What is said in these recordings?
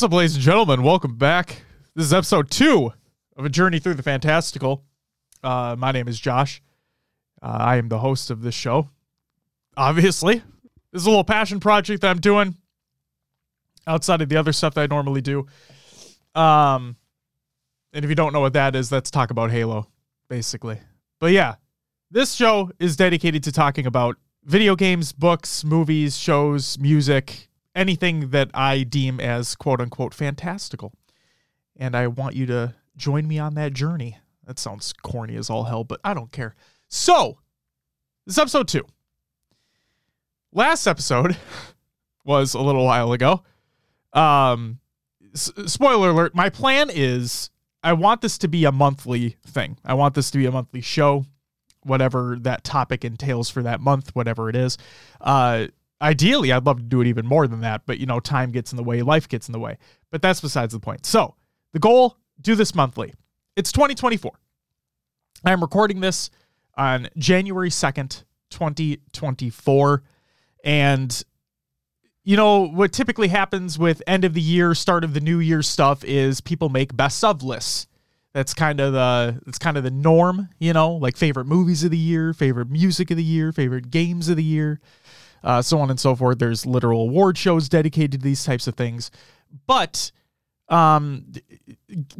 What's up, ladies and gentlemen? Welcome back. This is episode two of A Journey Through the Fantastical. Uh, my name is Josh. Uh, I am the host of this show. Obviously, this is a little passion project that I'm doing outside of the other stuff that I normally do. Um, and if you don't know what that is, let's talk about Halo, basically. But yeah, this show is dedicated to talking about video games, books, movies, shows, music, anything that I deem as quote unquote fantastical. And I want you to join me on that journey. That sounds corny as all hell, but I don't care. So, this is episode two. Last episode was a little while ago. Um, s- spoiler alert, my plan is I want this to be a monthly thing. I want this to be a monthly show, whatever that topic entails for that month, whatever it is. Uh, ideally, I'd love to do it even more than that, but you know, time gets in the way, life gets in the way. But that's besides the point. So, the goal do this monthly. It's 2024. I'm recording this on January 2nd, 2024. And you know what typically happens with end of the year start of the new year stuff is people make best of lists that's kind of the that's kind of the norm you know like favorite movies of the year favorite music of the year favorite games of the year uh, so on and so forth. There's literal award shows dedicated to these types of things. But um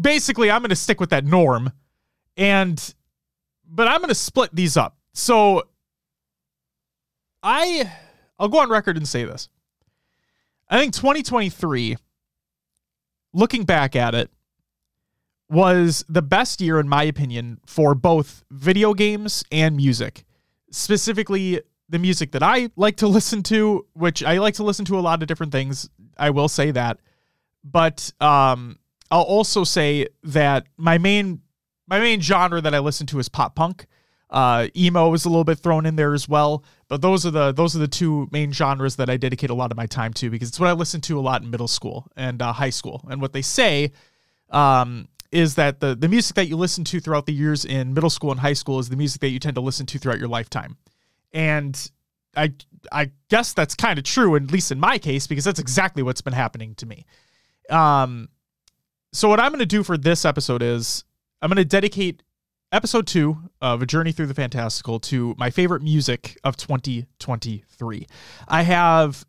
basically i'm going to stick with that norm. And but i'm going to split these up. So i i'll go on record and say this. I think 2023, looking back at it, was the best year, in my opinion, for both video games and music. Specifically, the music that I like to listen to, which I like to listen to a lot of different things. I will say that. But um, I'll also say that my main my main genre that I listen to is pop punk. Uh, emo is a little bit thrown in there as well, but those are the those are the two main genres that I dedicate a lot of my time to because it's what I listened to a lot in middle school and uh, high school. And what they say um, is that the the music that you listen to throughout the years in middle school and high school is the music that you tend to listen to throughout your lifetime. And I I guess that's kind of true, at least in my case, because that's exactly what's been happening to me. Um, so what I'm going to do for this episode is I'm going to dedicate episode two of A Journey Through the Fantastical to my favorite music of 2023. I have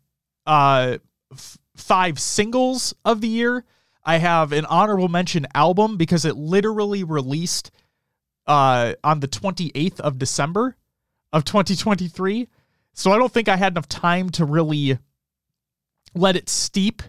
uh, f- five singles of the year. I have an honorable mention album because it literally released uh, on the 28th of December of 2023. So I don't think I had enough time to really let it steep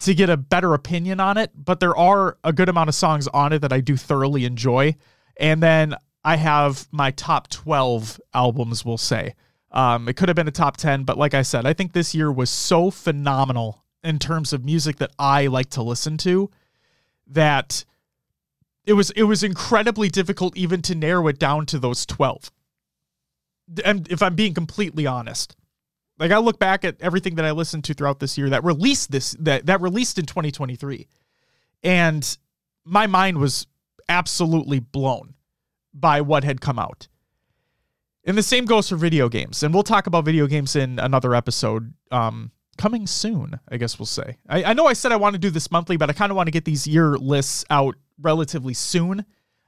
to get a better opinion on it, but there are a good amount of songs on it that I do thoroughly enjoy. And then I have my top 12 albums, we'll say. Um, it could have been a top 10, but like I said, I think this year was so phenomenal in terms of music that I like to listen to that it was it was incredibly difficult even to narrow it down to those 12. And if I'm being completely honest, like I look back at everything that I listened to throughout this year that released this that that released in 2023 and my mind was absolutely blown by what had come out. And the same goes for video games. And we'll talk about video games in another episode um, coming soon, I guess we'll say. I, I know I said I want to do this monthly, but I kind of want to get these year lists out relatively soon,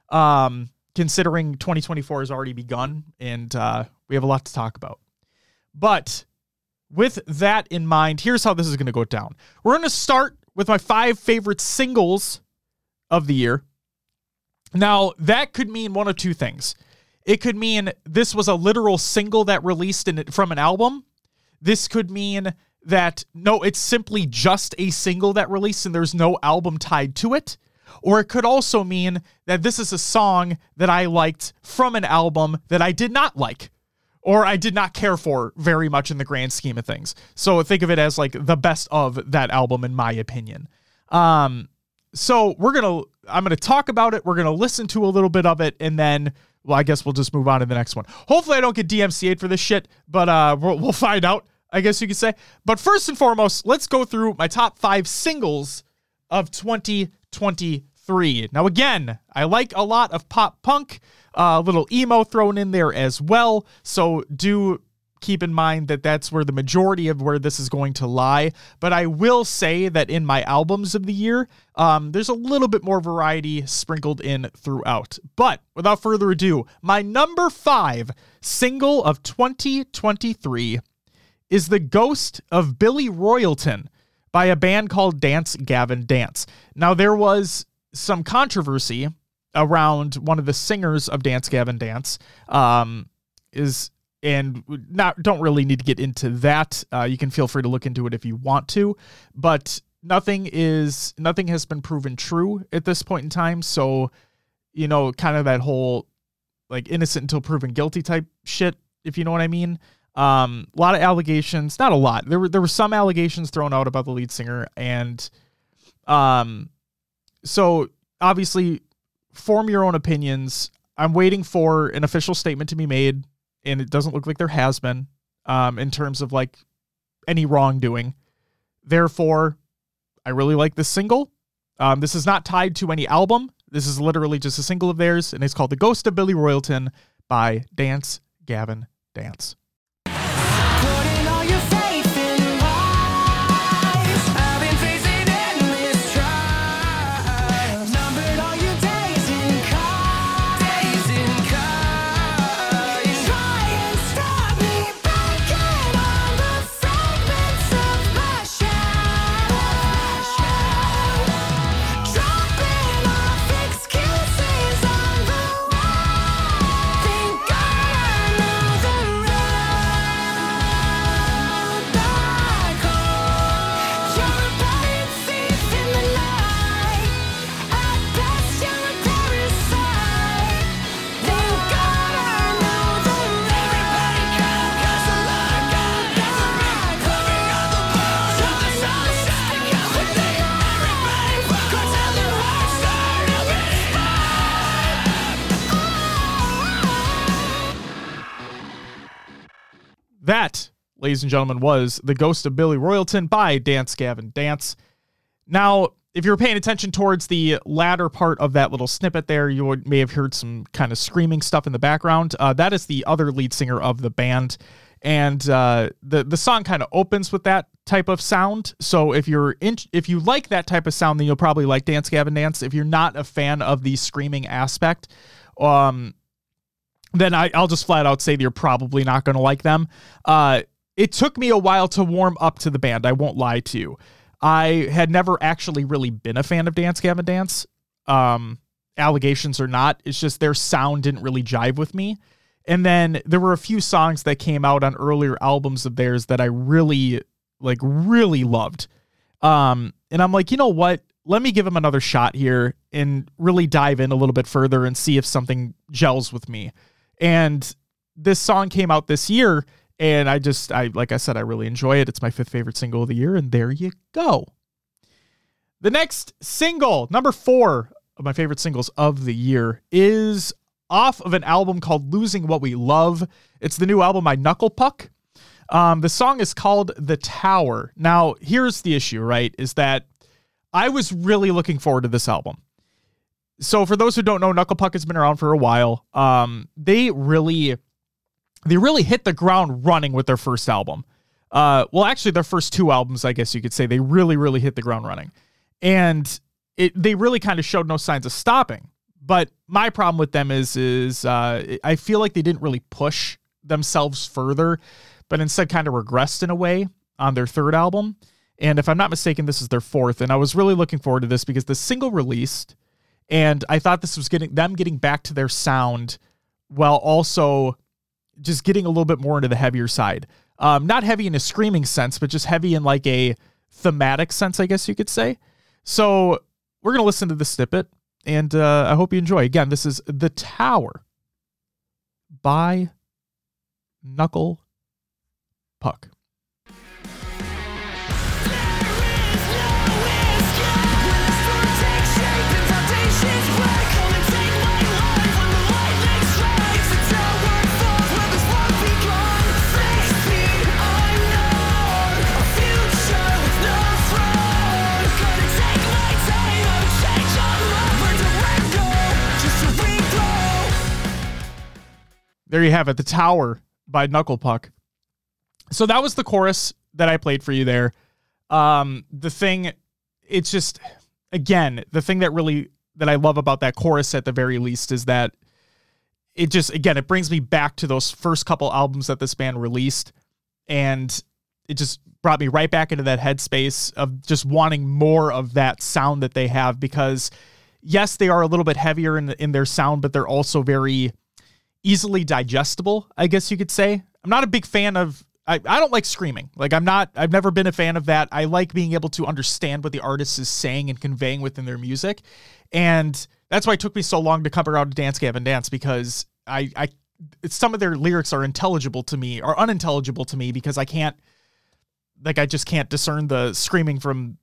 um, considering 2024 has already begun and uh, we have a lot to talk about. But with that in mind, here's how this is going to go down. We're going to start with my five favorite singles of the year. Now, that could mean one of two things. It could mean this was a literal single that released in, from an album. This could mean that no, it's simply just a single that released and there's no album tied to it. Or it could also mean that this is a song that I liked from an album that I did not like or I did not care for very much in the grand scheme of things. So think of it as like the best of that album, in my opinion. Um, so we're gonna I'm gonna talk about it. We're gonna listen to a little bit of it, and then well, I guess we'll just move on to the next one. Hopefully, I don't get DMCA'd for this shit, but uh, we'll, we'll find out. I guess you could say. But first and foremost, let's go through my top five singles of 2023. Now, again, I like a lot of pop punk, uh, a little emo thrown in there as well. So do keep in mind that that's where the majority of where this is going to lie. But I will say that in my albums of the year, um, there's a little bit more variety sprinkled in throughout. But without further ado, my number five single of 2023 is The Ghost of Billy Royalton by a band called Dance Gavin Dance. Now, there was some controversy around one of the singers of Dance Gavin Dance. Um, is and not don't really need to get into that. Uh, you can feel free to look into it if you want to, but nothing is nothing has been proven true at this point in time. So, you know, kind of that whole like innocent until proven guilty type shit, if you know what I mean. Um, a lot of allegations, not a lot. There were there were some allegations thrown out about the lead singer, and um, so obviously, form your own opinions. I'm waiting for an official statement to be made, and it doesn't look like there has been, um, in terms of like any wrongdoing. Therefore, I really like this single. Um, this is not tied to any album. This is literally just a single of theirs, and it's called "The Ghost of Billy Royalton" by Dance Gavin Dance. Ladies and gentlemen, was The Ghost of Billy Royalton by Dance Gavin Dance. Now, if you were paying attention towards the latter part of that little snippet there, you would, may have heard some kind of screaming stuff in the background. Uh, that is the other lead singer of the band. And uh, the the song kind of opens with that type of sound. So if you're in, if you like that type of sound, then you'll probably like Dance Gavin Dance. If you're not a fan of the screaming aspect, um, then I, I'll just flat out say that you're probably not going to like them. Uh, it took me a while to warm up to the band. I won't lie to you. I had never actually really been a fan of Dance Gavin Dance. Um, allegations or not, it's just their sound didn't really jive with me. And then there were a few songs that came out on earlier albums of theirs that I really, like, really loved. Um, and I'm like, you know what? Let me give them another shot here and really dive in a little bit further and see if something gels with me. And this song came out this year, and I just, I like I said, I really enjoy it. It's my fifth favorite single of the year, and there you go. The next single, number four of my favorite singles of the year, is off of an album called Losing What We Love. It's the new album by Knuckle Puck. Um, the song is called The Tower. Now, here's the issue, right? Is that I was really looking forward to this album. So, for those who don't know, Knuckle Puck has been around for a while. Um, they really, they really hit the ground running with their first album. Uh, well, actually, their first two albums, I guess you could say, they really, really hit the ground running, and it they really kind of showed no signs of stopping. But my problem with them is, is uh, I feel like they didn't really push themselves further, but instead kind of regressed in a way on their third album. And if I'm not mistaken, this is their fourth. And I was really looking forward to this because the single released, and I thought this was getting them getting back to their sound while also just getting a little bit more into the heavier side. Um, not heavy in a screaming sense, but just heavy in like a thematic sense, I guess you could say. So we're gonna listen to the snippet, and uh, I hope you enjoy. Again, this is "The Tower" by Knuckle Puck. There you have it, "The Tower" by Knuckle Puck. So that was the chorus that I played for you there. Um, the thing, it's just again the thing that really that I love about that chorus at the very least is that it just again it brings me back to those first couple albums that this band released, and it just brought me right back into that headspace of just wanting more of that sound that they have because yes they are a little bit heavier in in their sound but they're also very easily digestible i guess you could say. I'm not a big fan of I, I don't like screaming. Like i'm not i've never been a fan of that. I like being able to understand what the artist is saying and conveying within their music. And that's why it took me so long to come around to dance gavin dance because i i some of their lyrics are intelligible to me or unintelligible to me because i can't like I just can't discern the screaming from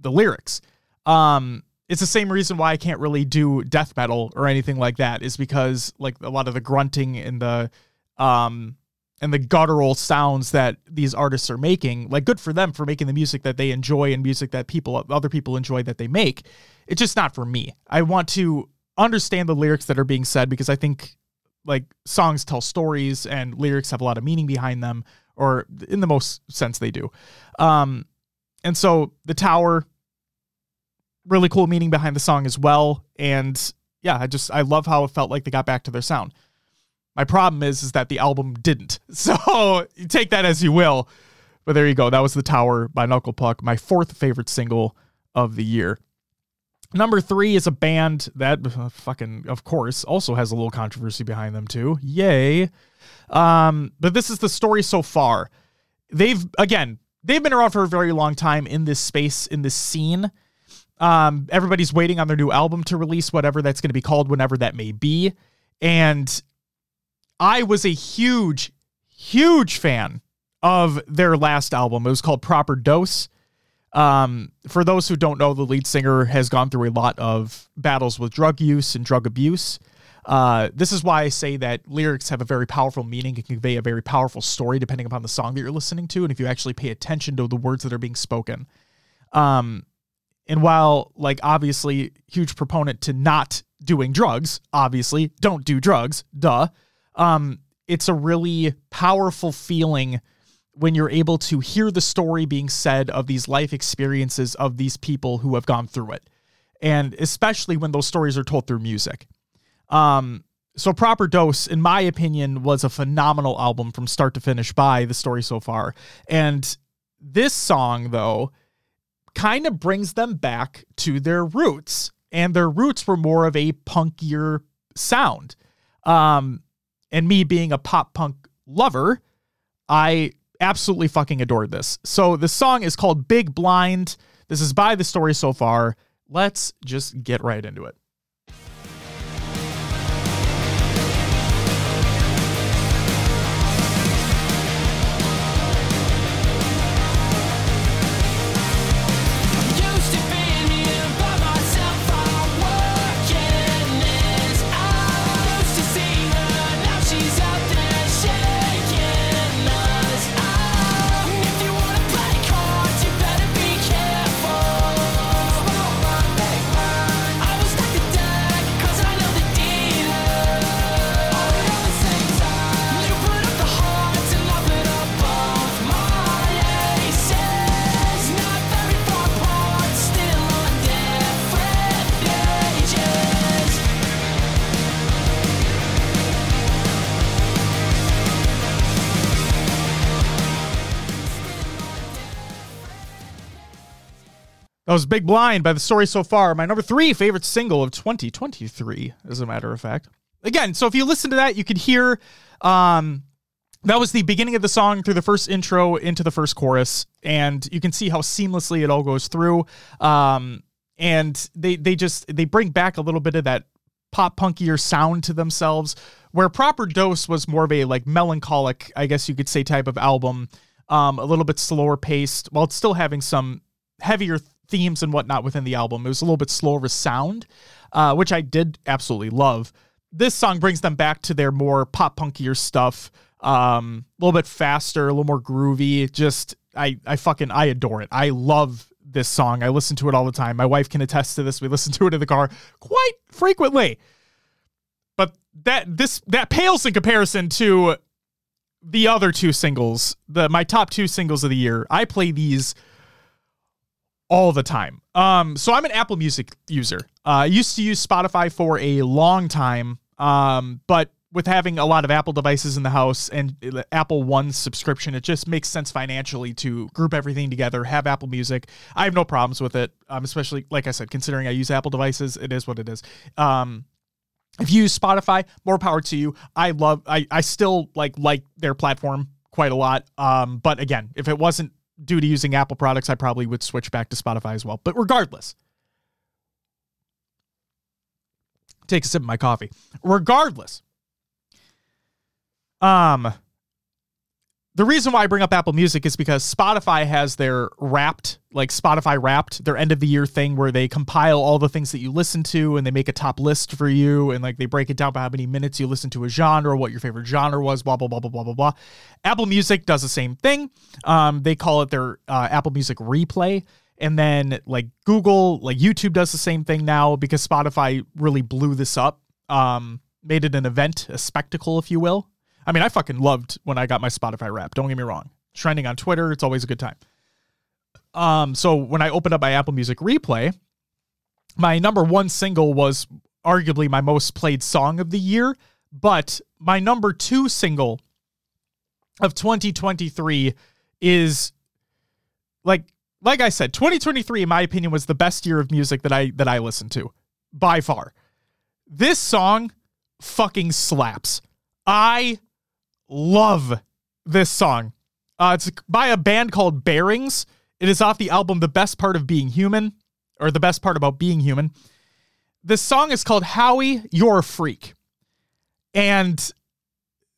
the lyrics. Um, it's the same reason why I can't really do death metal or anything like that is because like a lot of the grunting and the um and the guttural sounds that these artists are making, like good for them for making the music that they enjoy and music that people other people enjoy that they make. It's just not for me. I want to understand the lyrics that are being said because I think like songs tell stories and lyrics have a lot of meaning behind them or in the most sense they do. Um, and so the tower, really cool meaning behind the song as well. And yeah, I just I love how it felt like they got back to their sound. My problem is is that the album didn't. So take that as you will. But there you go. That was The Tower by Knuckle Puck, my fourth favorite single of the year. Number three is a band that uh, fucking, of course, also has a little controversy behind them too. Yay. Um, but this is the story so far. They've again, they've been around for a very long time in this space, in this scene. Um, everybody's waiting on their new album to release, whatever that's going to be called, whenever that may be. And I was a huge, huge fan of their last album. It was called Proper Dose. Um, for those who don't know, the lead singer has gone through a lot of battles with drug use and drug abuse. Uh, this is why I say that lyrics have a very powerful meaning and convey a very powerful story depending upon the song that you're listening to, and if you actually pay attention to the words that are being spoken. Um, and while, like, obviously, huge proponent to not doing drugs, obviously, don't do drugs, duh. Um, it's a really powerful feeling when you're able to hear the story being said of these life experiences of these people who have gone through it. And especially when those stories are told through music. Um, so Proper Dose, in my opinion, was a phenomenal album from start to finish by the story so far. And this song, though, kind of brings them back to their roots. And their roots were more of a punkier sound. Um, and me being a pop punk lover, I absolutely fucking adored this. So the song is called Big Blind. This is by the story so far. Let's just get right into it. That was Big Blind by the story so far. My number three favorite single of 2023, as a matter of fact. Again, so if you listen to that, you could hear um, that was the beginning of the song through the first intro into the first chorus, and you can see how seamlessly it all goes through. Um, and they they just they bring back a little bit of that pop punkier sound to themselves, where Proper Dose was more of a like melancholic, I guess you could say, type of album. Um, a little bit slower paced, while it's still having some heavier themes and whatnot within the album. It was a little bit slower sound, uh, which I did absolutely love. This song brings them back to their more pop punkier stuff, um, a little bit faster, a little more groovy. Just I I fucking I adore it. I love this song. I listen to it all the time. My wife can attest to this. We listen to it in the car quite frequently. But that this that pales in comparison to the other two singles, the my top two singles of the year, I play these all the time. Um, so I'm an Apple Music user. Uh, I used to use Spotify for a long time, um, but with having a lot of Apple devices in the house and Apple One subscription, it just makes sense financially to group everything together, have Apple Music. I have no problems with it, um, especially like I said, considering I use Apple devices, it is what it is. Um, if you use Spotify, more power to you. I love I I still like like their platform quite a lot. Um, but again, if it wasn't due to using Apple products, I probably would switch back to Spotify as well. But regardless, take a sip of my coffee. Regardless, um, the reason why I bring up Apple Music is because Spotify has their wrapped, like Spotify wrapped, their end of the year thing where they compile all the things that you listen to and they make a top list for you and like they break it down by how many minutes you listen to a genre, what your favorite genre was, blah blah blah blah blah blah blah. Apple Music does the same thing. Um, they call it their uh, Apple Music Replay. And then like Google, like YouTube does the same thing now because Spotify really blew this up. Um, made it an event, a spectacle, if you will. I mean, I fucking loved when I got my Spotify rap. Don't get me wrong. Trending on Twitter, it's always a good time. Um, so when I opened up my Apple Music replay, my number one single was arguably my most played song of the year, but my number two single of 2023 is like like I said, 2023 in my opinion was the best year of music that I that I listened to by far. This song fucking slaps. I love this song. Uh, it's by a band called Bearings. It is off the album The Best Part of Being Human, or The Best Part About Being Human. This song is called Howie, You're a Freak. And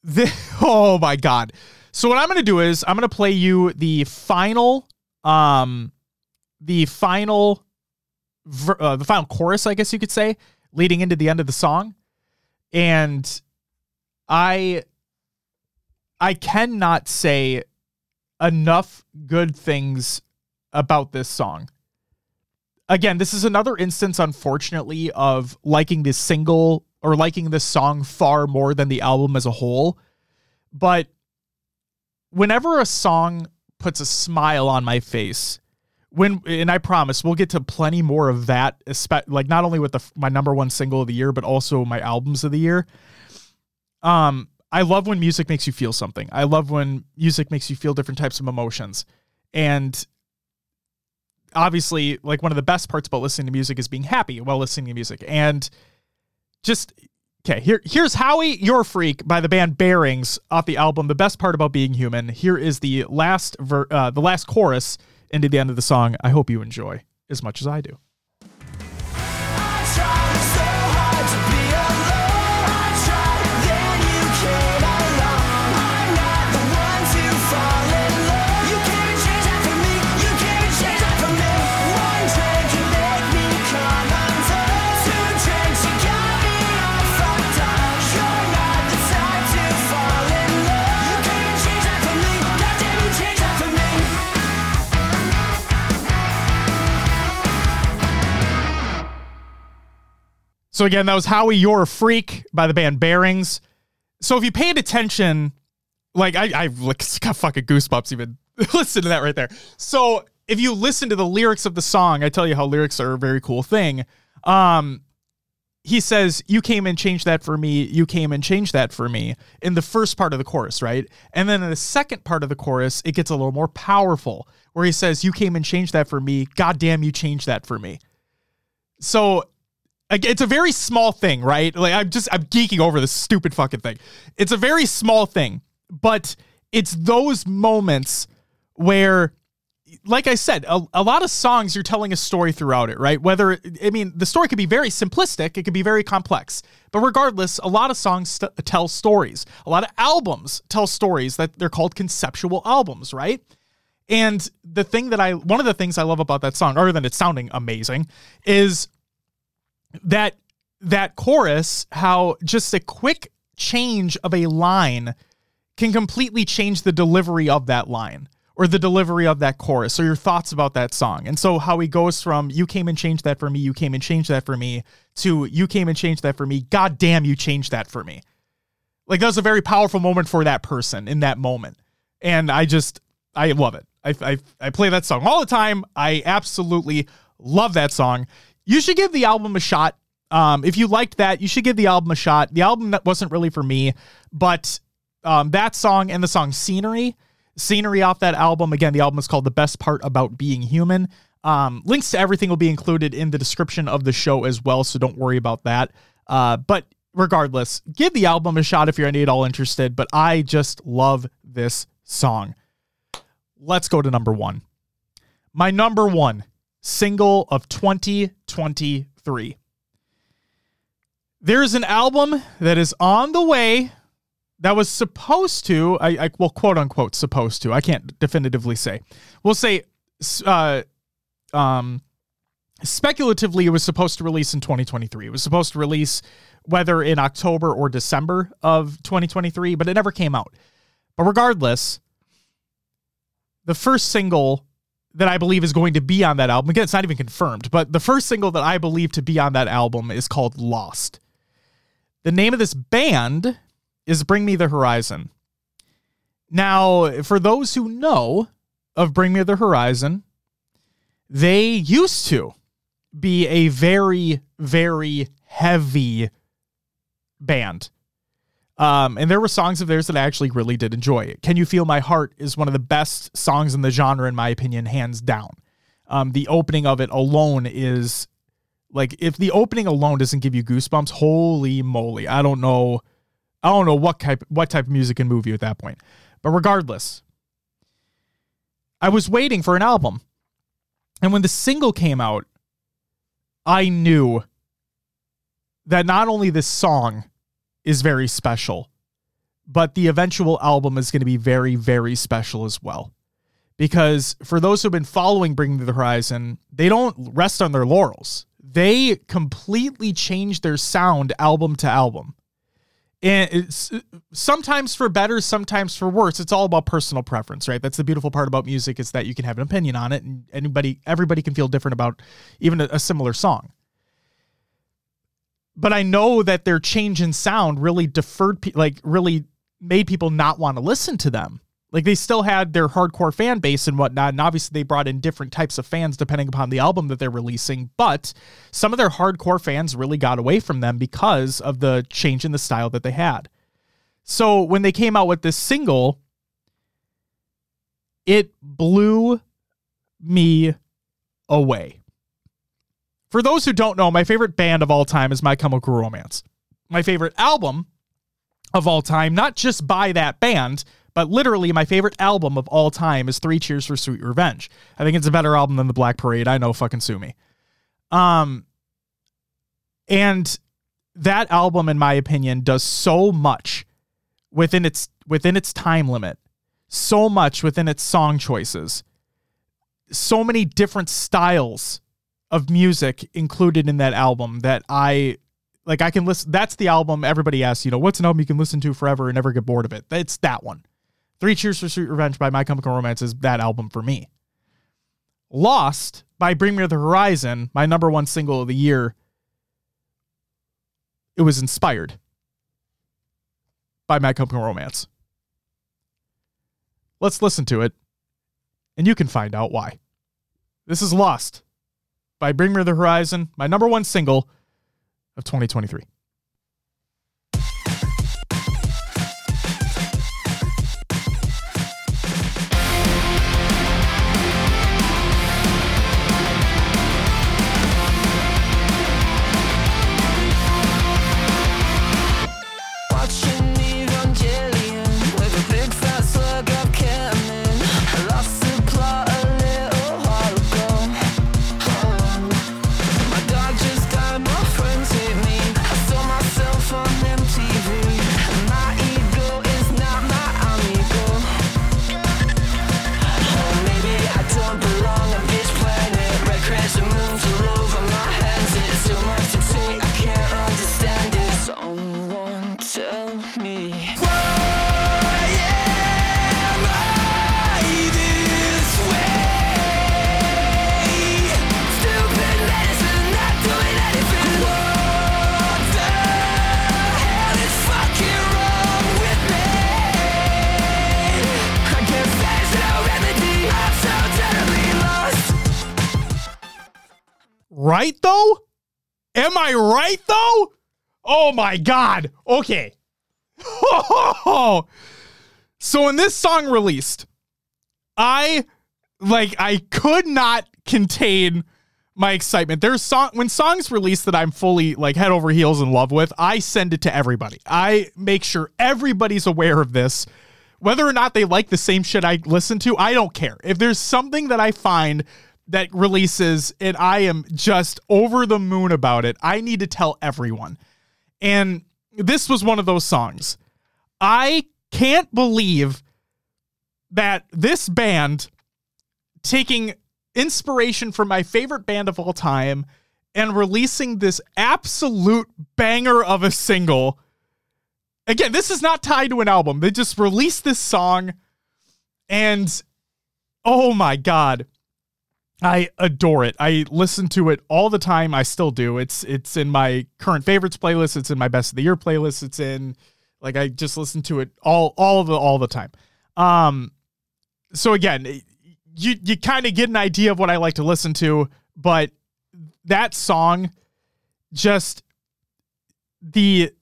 the, oh my God. So what I'm going to do is I'm going to play you the final, um, the final, uh, the final chorus, I guess you could say, leading into the end of the song. And I I cannot say enough good things about this song. Again, this is another instance, unfortunately, of liking this single or liking this song far more than the album as a whole. But whenever a song puts a smile on my face, when and I promise we'll get to plenty more of that, like not only with the my number one single of the year, but also my albums of the year. Um, I love when music makes you feel something. I love when music makes you feel different types of emotions. And obviously, like one of the best parts about listening to music is being happy while listening to music. And just okay, here here's Howie, Your Freak by the band Bearings off the album The Best Part About Being Human. Here is the last ver- uh, the last chorus into the end of the song. I hope you enjoy as much as I do. So again, that was Howie, You're a Freak by the band Bearings. So if you paid attention, like I, I got fucking goosebumps even listen to that right there. So if you listen to the lyrics of the song, I tell you how lyrics are a very cool thing. Um, he says, You came and changed that for me. You came and changed that for me in the first part of the chorus, right? And then in the second part of the chorus, it gets a little more powerful where he says, You came and changed that for me. God damn, you changed that for me. So it's a very small thing, right? Like I'm just I'm geeking over this stupid fucking thing. It's a very small thing, but it's those moments where like I said, a, a lot of songs you're telling a story throughout it, right? Whether I mean the story could be very simplistic, it could be very complex, but regardless, a lot of songs st- tell stories. A lot of albums tell stories that they're called conceptual albums, right? And the thing that I one of the things I love about that song, other than it sounding amazing, is that that chorus how just a quick change of a line can completely change the delivery of that line or the delivery of that chorus or your thoughts about that song. And so how he goes from you came and changed that for me, you came and changed that for me to you came and changed that for me. God damn, you changed that for me. Like that was a very powerful moment for that person in that moment. And I just I love it. I I, I play that song all the time. I absolutely love that song. You should give the album a shot. Um, if you liked that, you should give the album a shot. The album that wasn't really for me, but um, that song and the song Scenery, Scenery off that album. Again, the album is called The Best Part About Being Human. Um, links to everything will be included in the description of the show as well, so don't worry about that. Uh, but regardless, give the album a shot if you're any at all interested. But I just love this song. Let's go to number one. My number one single of 2023. There's an album that is on the way that was supposed to, I, I well, quote unquote, supposed to. I can't definitively say. We'll say, uh, um, speculatively, it was supposed to release in 2023. It was supposed to release whether in October or December of 2023, but it never came out. But regardless, the first single that I believe is going to be on that album, again, it's not even confirmed, but the first single that I believe to be on that album is called Lost. The name of this band is Bring Me the Horizon. Now, for those who know of Bring Me the Horizon, they used to be a very, very heavy band. Um, and there were songs of theirs that I actually really did enjoy. Can You Feel My Heart is one of the best songs in the genre, in my opinion, hands down. Um, the opening of it alone is like if the opening alone doesn't give you goosebumps, holy moly. I don't know. I don't know what type what type of music can move you at that point. But regardless, I was waiting for an album. And when the single came out, I knew that not only this song is very special, but the eventual album is going to be very, very special as well. Because for those who've been following Bring Me the Horizon, they don't rest on their laurels. They completely change their sound album to album. And it's sometimes for better, sometimes for worse. It's all about personal preference, right? That's the beautiful part about music is that you can have an opinion on it and anybody everybody can feel different about even a, a similar song but I know that their change in sound really deferred, pe- like really made people not want to listen to them. Like they still had their hardcore fan base and whatnot, and obviously they brought in different types of fans depending upon the album that they're releasing. But some of their hardcore fans really got away from them because of the change in the style that they had. So when they came out with this single, it blew me away. For those who don't know, my favorite band of all time is My Chemical Romance. My favorite album of all time, not just by that band, but literally my favorite album of all time is Three Cheers for Sweet Revenge. I think it's a better album than The Black Parade. I know, fucking sue me. Um, and that album, in my opinion, does so much within its within its time limit, so much within its song choices, so many different styles of music included in that album that I like I can listen that's the album everybody asks, you know, what's an album you can listen to forever and never get bored of it? It's that one. Three Cheers for Sweet Revenge by My Chemical Romance is that album for me. Lost by Bring Me to the Horizon, my number one single of the year. It was inspired by My Chemical Romance. Let's listen to it, and you can find out why. This is Lost by Bring Me the Horizon, my number one single of 2023. Right though? Am I right though? Oh my god. Okay. so when this song released, I like I could not contain my excitement. There's song when songs release that I'm fully like head over heels in love with, I send it to everybody. I make sure everybody's aware of this. Whether or not they like the same shit I listen to, I don't care. If there's something that I find that releases and I am just over the moon about it, I need to tell everyone. And this was one of those songs. I can't believe that this band taking inspiration from my favorite band of all time and releasing this absolute banger of a single. Again, this is not tied to an album. They just released this song and oh my god. I adore it. I listen to it all the time. I still do. It's it's in my current favorites playlist. It's in my best of the year playlist. It's in like I just listen to it all all the all the time. Um so again, you you kind of get an idea of what I like to listen to, but that song just the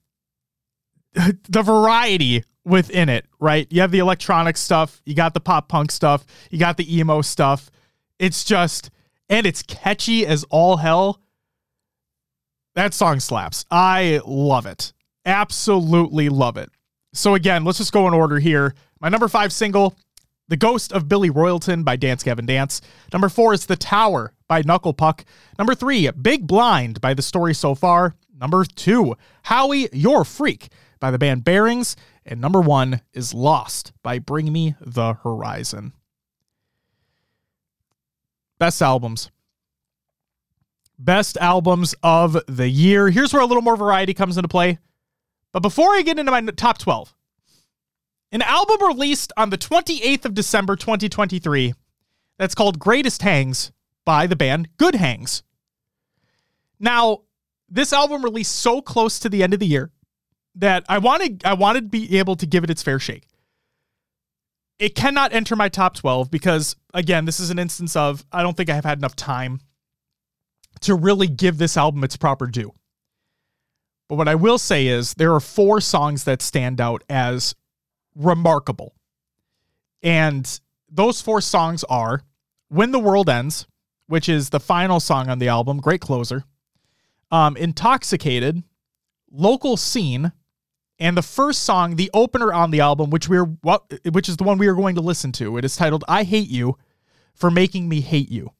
the variety within it, right? You have the electronic stuff, you got the pop punk stuff, you got the emo stuff. It's just and it's catchy as all hell. That song slaps. I love it. Absolutely love it. So again, let's just go in order here. My number 5 single the Ghost of Billy Royalton by Dance Gavin Dance. Number four is The Tower by Knuckle Puck. Number three, Big Blind by The Story So Far. Number two, Howie, Your Freak by the band Bearings. And number one is Lost by Bring Me the Horizon. Best albums. Best albums of the year. Here's where a little more variety comes into play. But before I get into my top 12, an album released on the 28th of December 2023 that's called Greatest Hangs by the band Good Hangs. Now, this album released so close to the end of the year that I wanted I wanted to be able to give it its fair shake. It cannot enter my top 12 because again, this is an instance of I don't think I have had enough time to really give this album its proper due. But what I will say is there are four songs that stand out as remarkable. And those four songs are When the World Ends, which is the final song on the album, great closer. Um, Intoxicated, Local Scene, and the first song, the opener on the album, which we're which is the one we are going to listen to. It is titled I Hate You for Making Me Hate You.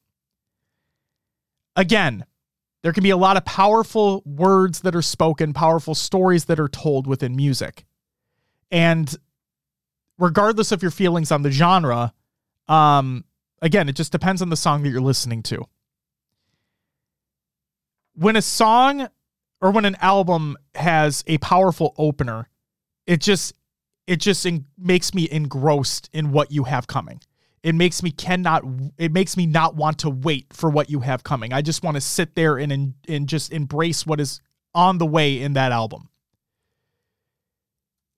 Again, there can be a lot of powerful words that are spoken, powerful stories that are told within music. And regardless of your feelings on the genre, um, again, it just depends on the song that you're listening to. When a song or when an album has a powerful opener, it just it just en- makes me engrossed in what you have coming. It makes me cannot it makes me not want to wait for what you have coming. I just want to sit there and en- and just embrace what is on the way in that album.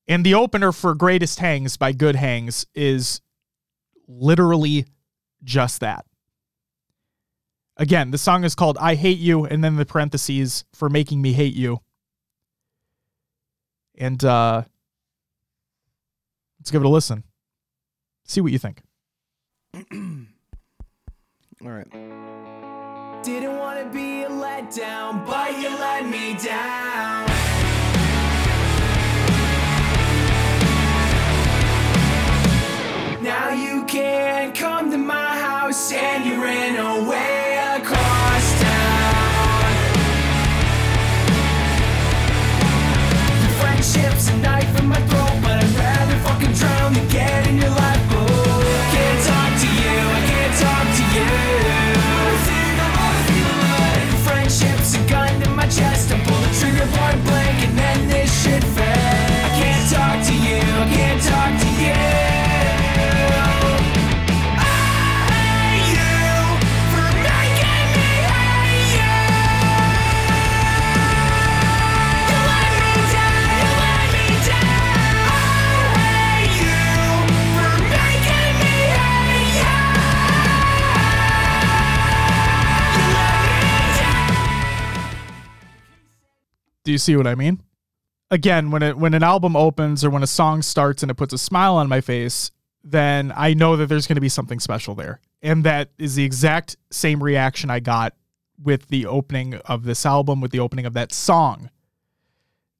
And the opener for Greatest Hangs by Good Hangs is literally just that. Again, the song is called I Hate You, and then the parentheses for making me hate you. And uh, let's give it a listen. See what you think. All right. Didn't want to be a letdown, but you let me down. Now you can't come to my house and you ran away Your friendship's a knife you see what I mean? Again, when it when an album opens or when a song starts and it puts a smile on my face, then I know that there's going to be something special there. And that is the exact same reaction I got with the opening of this album, with the opening of that song,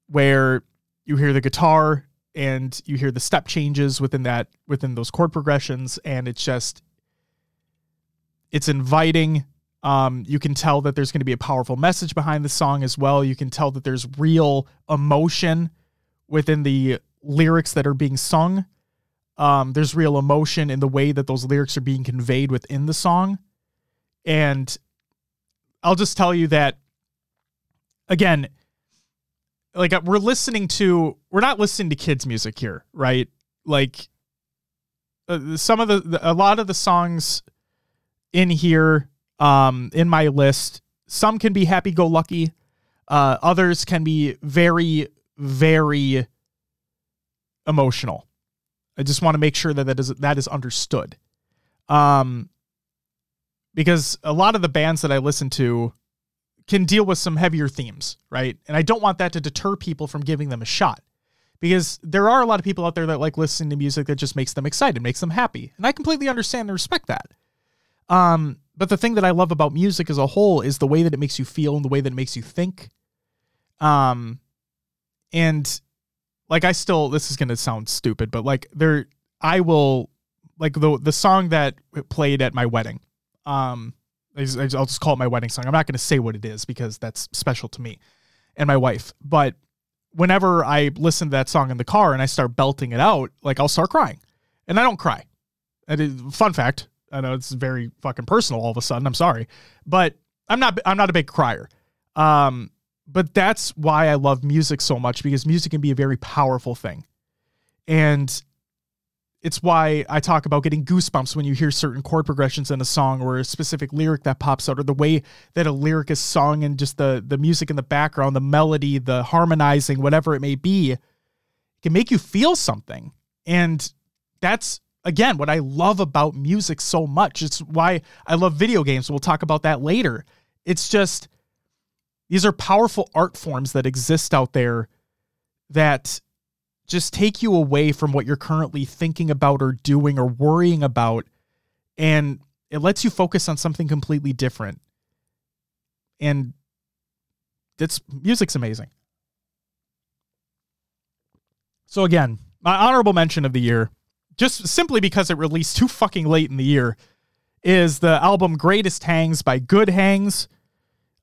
where you hear the guitar and you hear the step changes within that within those chord progressions, and it's just it's inviting. Um, you can tell that there's going to be a powerful message behind the song as well. You can tell that there's real emotion within the lyrics that are being sung. Um, there's real emotion in the way that those lyrics are being conveyed within the song. And I'll just tell you that, again, like uh, we're listening to, we're not listening to kids' music here, right? Like uh, some of the, the, a lot of the songs in here, um, in my list, some can be happy go lucky, uh, others can be very, very emotional. I just want to make sure that that is that is understood. Um because a lot of the bands that I listen to can deal with some heavier themes, right? And I don't want that to deter people from giving them a shot. Because there are a lot of people out there that like listening to music that just makes them excited, makes them happy. And I completely understand and respect that. Um, but the thing that I love about music as a whole is the way that it makes you feel and the way that it makes you think. Um, and like I still this is gonna sound stupid, but like there I will like the the song that played at my wedding. Um, I'll just call it my wedding song. I'm not gonna say what it is because that's special to me and my wife. But whenever I listen to that song in the car and I start belting it out, like I'll start crying, and I don't cry. And it, fun fact, I know it's very fucking personal all of a sudden. I'm sorry, but I'm not. I'm not a big crier. Um, but that's why I love music so much because music can be a very powerful thing, and it's why I talk about getting goosebumps when you hear certain chord progressions in a song or a specific lyric that pops out or the way that a lyric is sung and just the the music in the background, the melody, the harmonizing, whatever it may be, can make you feel something. And that's again what I love about music so much. It's why I love video games. We'll talk about that later. It's just these are powerful art forms that exist out there that just take you away from what you're currently thinking about or doing or worrying about and it lets you focus on something completely different and it's music's amazing so again my honorable mention of the year just simply because it released too fucking late in the year is the album greatest hangs by good hangs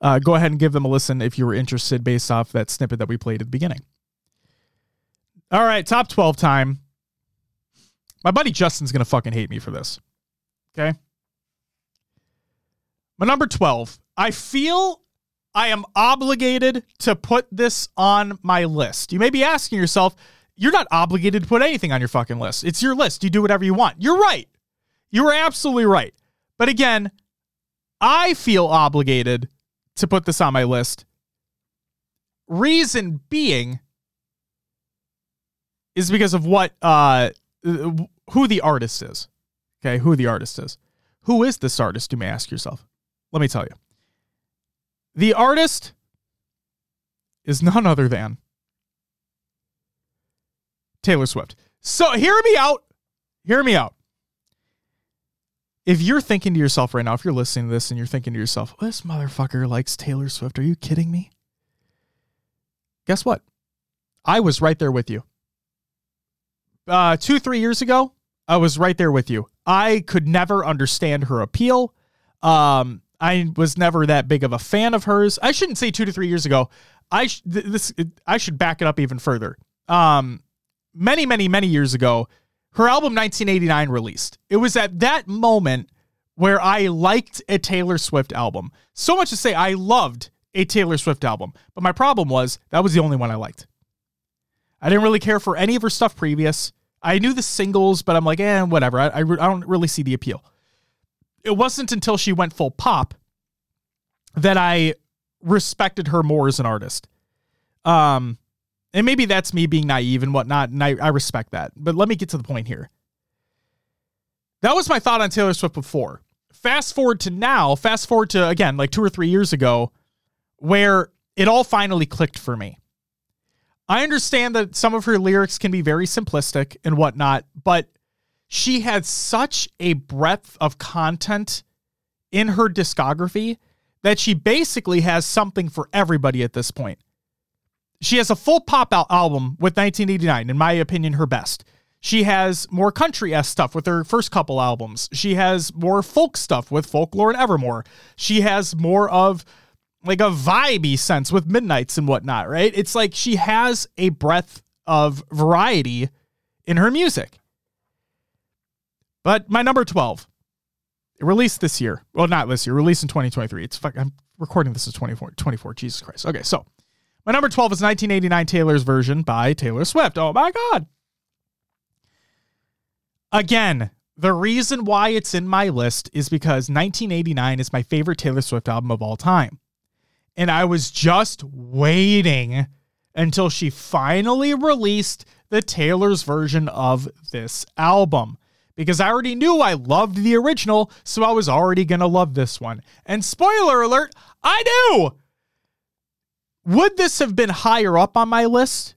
uh, go ahead and give them a listen if you were interested based off that snippet that we played at the beginning all right, top 12 time. My buddy Justin's going to fucking hate me for this. Okay. My number 12. I feel I am obligated to put this on my list. You may be asking yourself, you're not obligated to put anything on your fucking list. It's your list. You do whatever you want. You're right. You are absolutely right. But again, I feel obligated to put this on my list. Reason being, is because of what uh who the artist is. Okay, who the artist is. Who is this artist, you may ask yourself. Let me tell you. The artist is none other than Taylor Swift. So hear me out. Hear me out. If you're thinking to yourself right now, if you're listening to this and you're thinking to yourself, this motherfucker likes Taylor Swift, are you kidding me? Guess what? I was right there with you uh, two, three years ago, I was right there with you. I could never understand her appeal. Um, I was never that big of a fan of hers. I shouldn't say two to three years ago. I sh- this I should back it up even further. Um, many, many, many years ago, her album 1989 released. It was at that moment where I liked a Taylor Swift album. So much to say, I loved a Taylor Swift album. But my problem was that was the only one I liked. I didn't really care for any of her stuff previous. I knew the singles, but I'm like, eh, whatever. I, I, I don't really see the appeal. It wasn't until she went full pop that I respected her more as an artist. Um, and maybe that's me being naive and whatnot, and I, I respect that. But let me get to the point here. That was my thought on Taylor Swift before. Fast forward to now, fast forward to again, like two or three years ago, where it all finally clicked for me. I understand that some of her lyrics can be very simplistic and whatnot, but she had such a breadth of content in her discography that she basically has something for everybody at this point. She has a full pop al- album with 1989, in my opinion, her best. She has more country s stuff with her first couple albums. She has more folk stuff with Folklore and Evermore. She has more of like a vibey sense with Midnights and whatnot, right? It's like she has a breadth of variety in her music. But my number 12, released this year. Well, not this year, released in 2023. It's I'm recording this as 24, 24. Jesus Christ. Okay, so my number 12 is 1989 Taylor's version by Taylor Swift. Oh my God. Again, the reason why it's in my list is because 1989 is my favorite Taylor Swift album of all time. And I was just waiting until she finally released the Taylor's version of this album. Because I already knew I loved the original, so I was already going to love this one. And spoiler alert, I knew! Would this have been higher up on my list?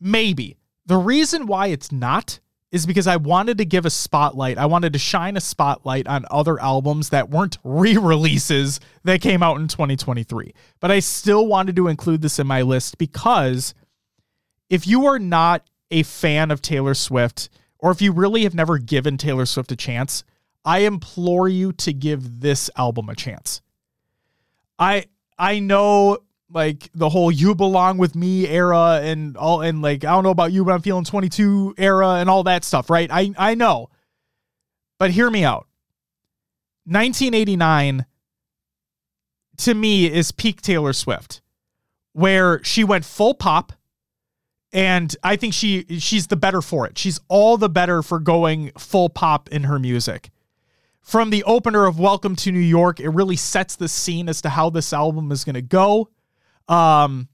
Maybe. The reason why it's not is because I wanted to give a spotlight. I wanted to shine a spotlight on other albums that weren't re releases that came out in 2023. But I still wanted to include this in my list because if you are not a fan of Taylor Swift, or if you really have never given Taylor Swift a chance, I implore you to give this album a chance. I I know like the whole you belong with me era and all and like I don't know about you but I'm feeling 22 era and all that stuff, right? I I know. But hear me out. 1989 to me is peak Taylor Swift where she went full pop and I think she she's the better for it. She's all the better for going full pop in her music. From the opener of Welcome to New York, it really sets the scene as to how this album is going to go. Um,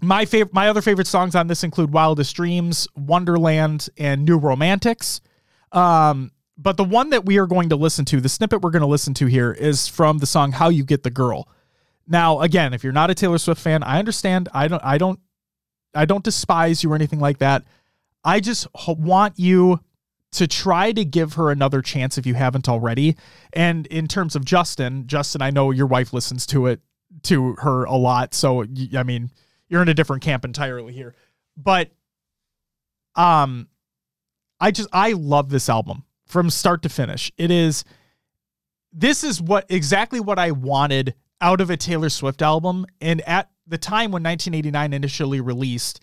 my favorite, my other favorite songs on this include Wildest Dreams, Wonderland, and New Romantics. Um, but the one that we are going to listen to, the snippet we're going to listen to here, is from the song "How You Get the Girl." Now, again, if you're not a Taylor Swift fan, I understand. I don't, I don't, I don't despise you or anything like that. I just want you to try to give her another chance if you haven't already. And in terms of Justin, Justin, I know your wife listens to it to her a lot, so I mean, you're in a different camp entirely here. But um I just I love this album from start to finish. It is this is what exactly what I wanted out of a Taylor Swift album and at the time when 1989 initially released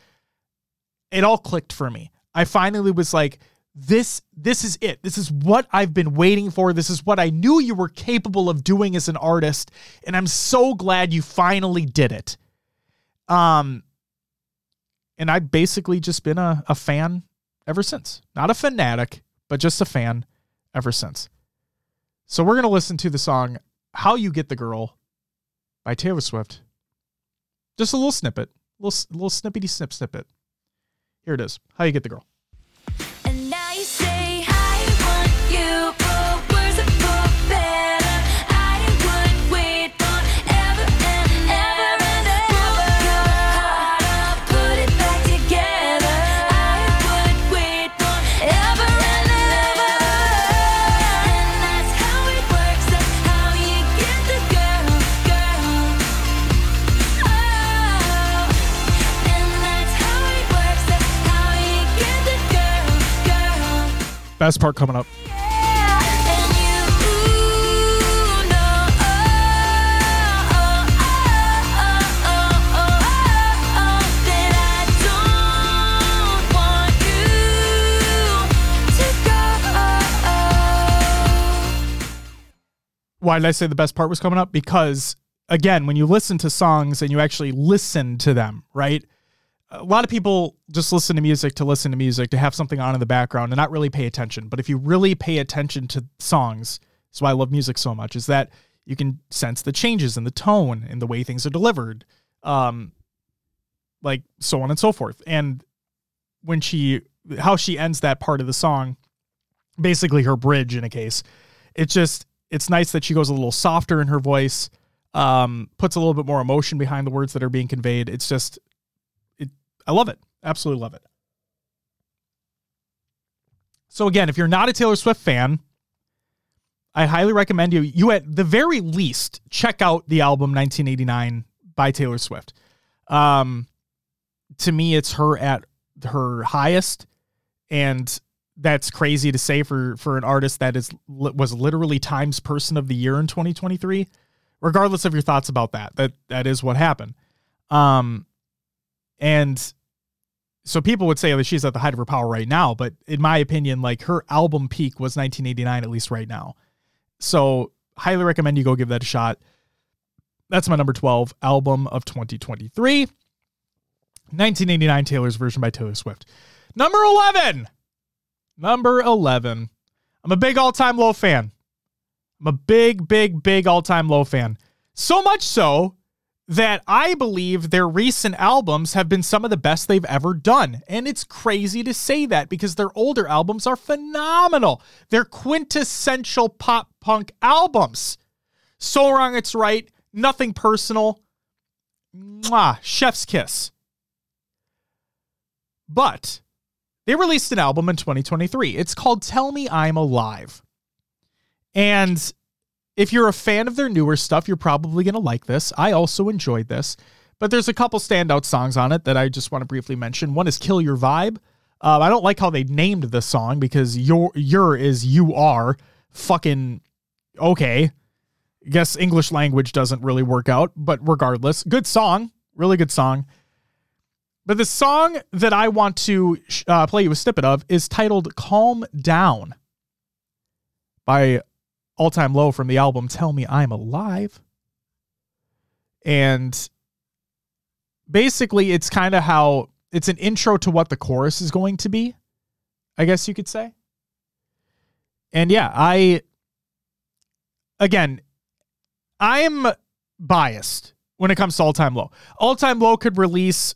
it all clicked for me. I finally was like this this is it. This is what I've been waiting for. This is what I knew you were capable of doing as an artist and I'm so glad you finally did it. Um and I've basically just been a, a fan ever since. Not a fanatic, but just a fan ever since. So we're to listen to the song How You Get the Girl by Taylor Swift. Just a little snippet, little little snippety snip snippet. Here it is. How you get the girl. Want part coming up. Why did I say the best part was coming up? Because again, when you listen to songs and you actually listen to them, right? A lot of people just listen to music to listen to music to have something on in the background and not really pay attention. But if you really pay attention to songs, that's why I love music so much, is that you can sense the changes in the tone and the way things are delivered. Um like so on and so forth. And when she how she ends that part of the song, basically her bridge in a case, it's just it's nice that she goes a little softer in her voice, um, puts a little bit more emotion behind the words that are being conveyed. It's just I love it. Absolutely love it. So again, if you're not a Taylor Swift fan, I highly recommend you you at the very least check out the album 1989 by Taylor Swift. Um to me it's her at her highest and that's crazy to say for for an artist that is was literally Times Person of the Year in 2023. Regardless of your thoughts about that, that that is what happened. Um, and so people would say that she's at the height of her power right now, but in my opinion, like her album peak was 1989, at least right now. So highly recommend you go give that a shot. That's my number 12 album of 2023. 1989 Taylor's version by Taylor Swift. Number 11. Number 11. I'm a big all time low fan. I'm a big, big, big all time low fan. So much so that I believe their recent albums have been some of the best they've ever done. And it's crazy to say that because their older albums are phenomenal. They're quintessential pop punk albums. So Wrong It's Right, Nothing Personal, Mwah, Chef's Kiss. But they released an album in 2023. It's called Tell Me I'm Alive. And if you're a fan of their newer stuff, you're probably going to like this. I also enjoyed this, but there's a couple standout songs on it that I just want to briefly mention. One is Kill Your Vibe. Uh, I don't like how they named the song because your your is you are fucking okay. Guess English language doesn't really work out, but regardless, good song, really good song. But the song that I want to uh, play you a snippet of is titled Calm Down by All Time Low from the album Tell Me I'm Alive. And basically, it's kind of how it's an intro to what the chorus is going to be, I guess you could say. And yeah, I, again, I'm biased when it comes to All Time Low. All Time Low could release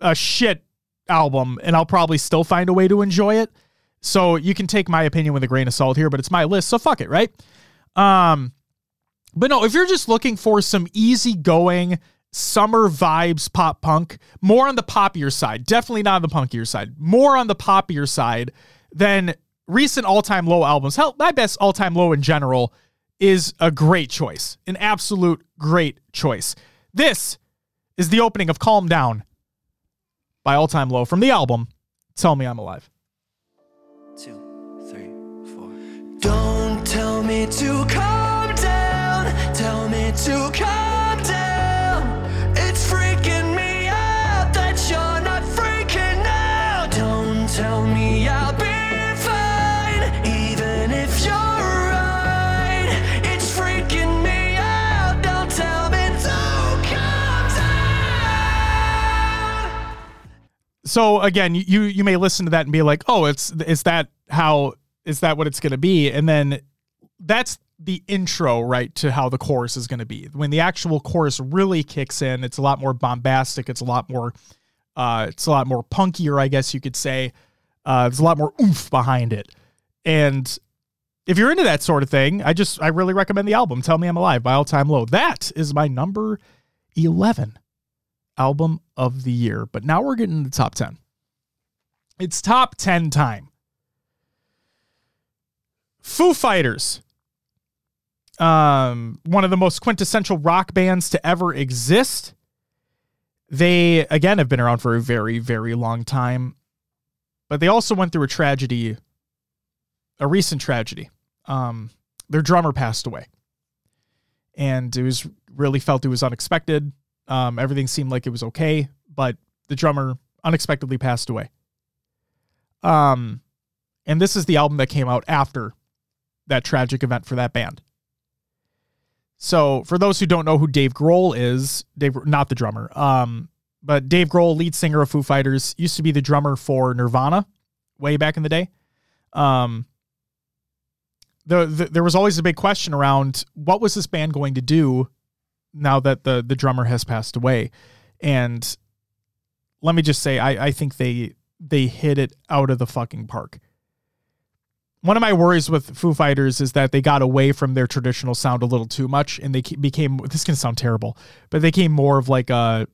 a shit album and I'll probably still find a way to enjoy it. So you can take my opinion with a grain of salt here, but it's my list, so fuck it, right? Um but no, if you're just looking for some easygoing summer vibes pop punk, more on the poppier side, definitely not on the punkier side, more on the poppier side than recent all-time low albums. Hell, my best all-time low in general is a great choice, an absolute great choice. This is the opening of Calm Down by All Time Low from the album Tell Me I'm Alive. Me to calm down. Tell me to calm down. It's freaking me out that you're not freaking out. Don't tell me I'll be fine, even if you're right. It's freaking me out. Don't tell me to calm down. So again, you you may listen to that and be like, "Oh, it's is that how is that what it's going to be?" And then that's the intro, right, to how the chorus is going to be. When the actual chorus really kicks in, it's a lot more bombastic. It's a lot more, uh, it's a lot more punkier, I guess you could say. Uh, there's a lot more oomph behind it, and if you're into that sort of thing, I just I really recommend the album "Tell Me I'm Alive" by All Time Low. That is my number eleven album of the year. But now we're getting to the top 10. It's top 10 time. Foo Fighters. Um, one of the most quintessential rock bands to ever exist. They, again, have been around for a very, very long time. But they also went through a tragedy, a recent tragedy. Um, their drummer passed away. And it was really felt it was unexpected. Um, everything seemed like it was okay, but the drummer unexpectedly passed away. Um, and this is the album that came out after that tragic event for that band. So, for those who don't know who Dave Grohl is, Dave, not the drummer, um, but Dave Grohl, lead singer of Foo Fighters, used to be the drummer for Nirvana way back in the day. Um, the, the there was always a big question around what was this band going to do now that the the drummer has passed away, and let me just say, I I think they they hit it out of the fucking park. One of my worries with Foo Fighters is that they got away from their traditional sound a little too much, and they became this can sound terrible, but they became more of like a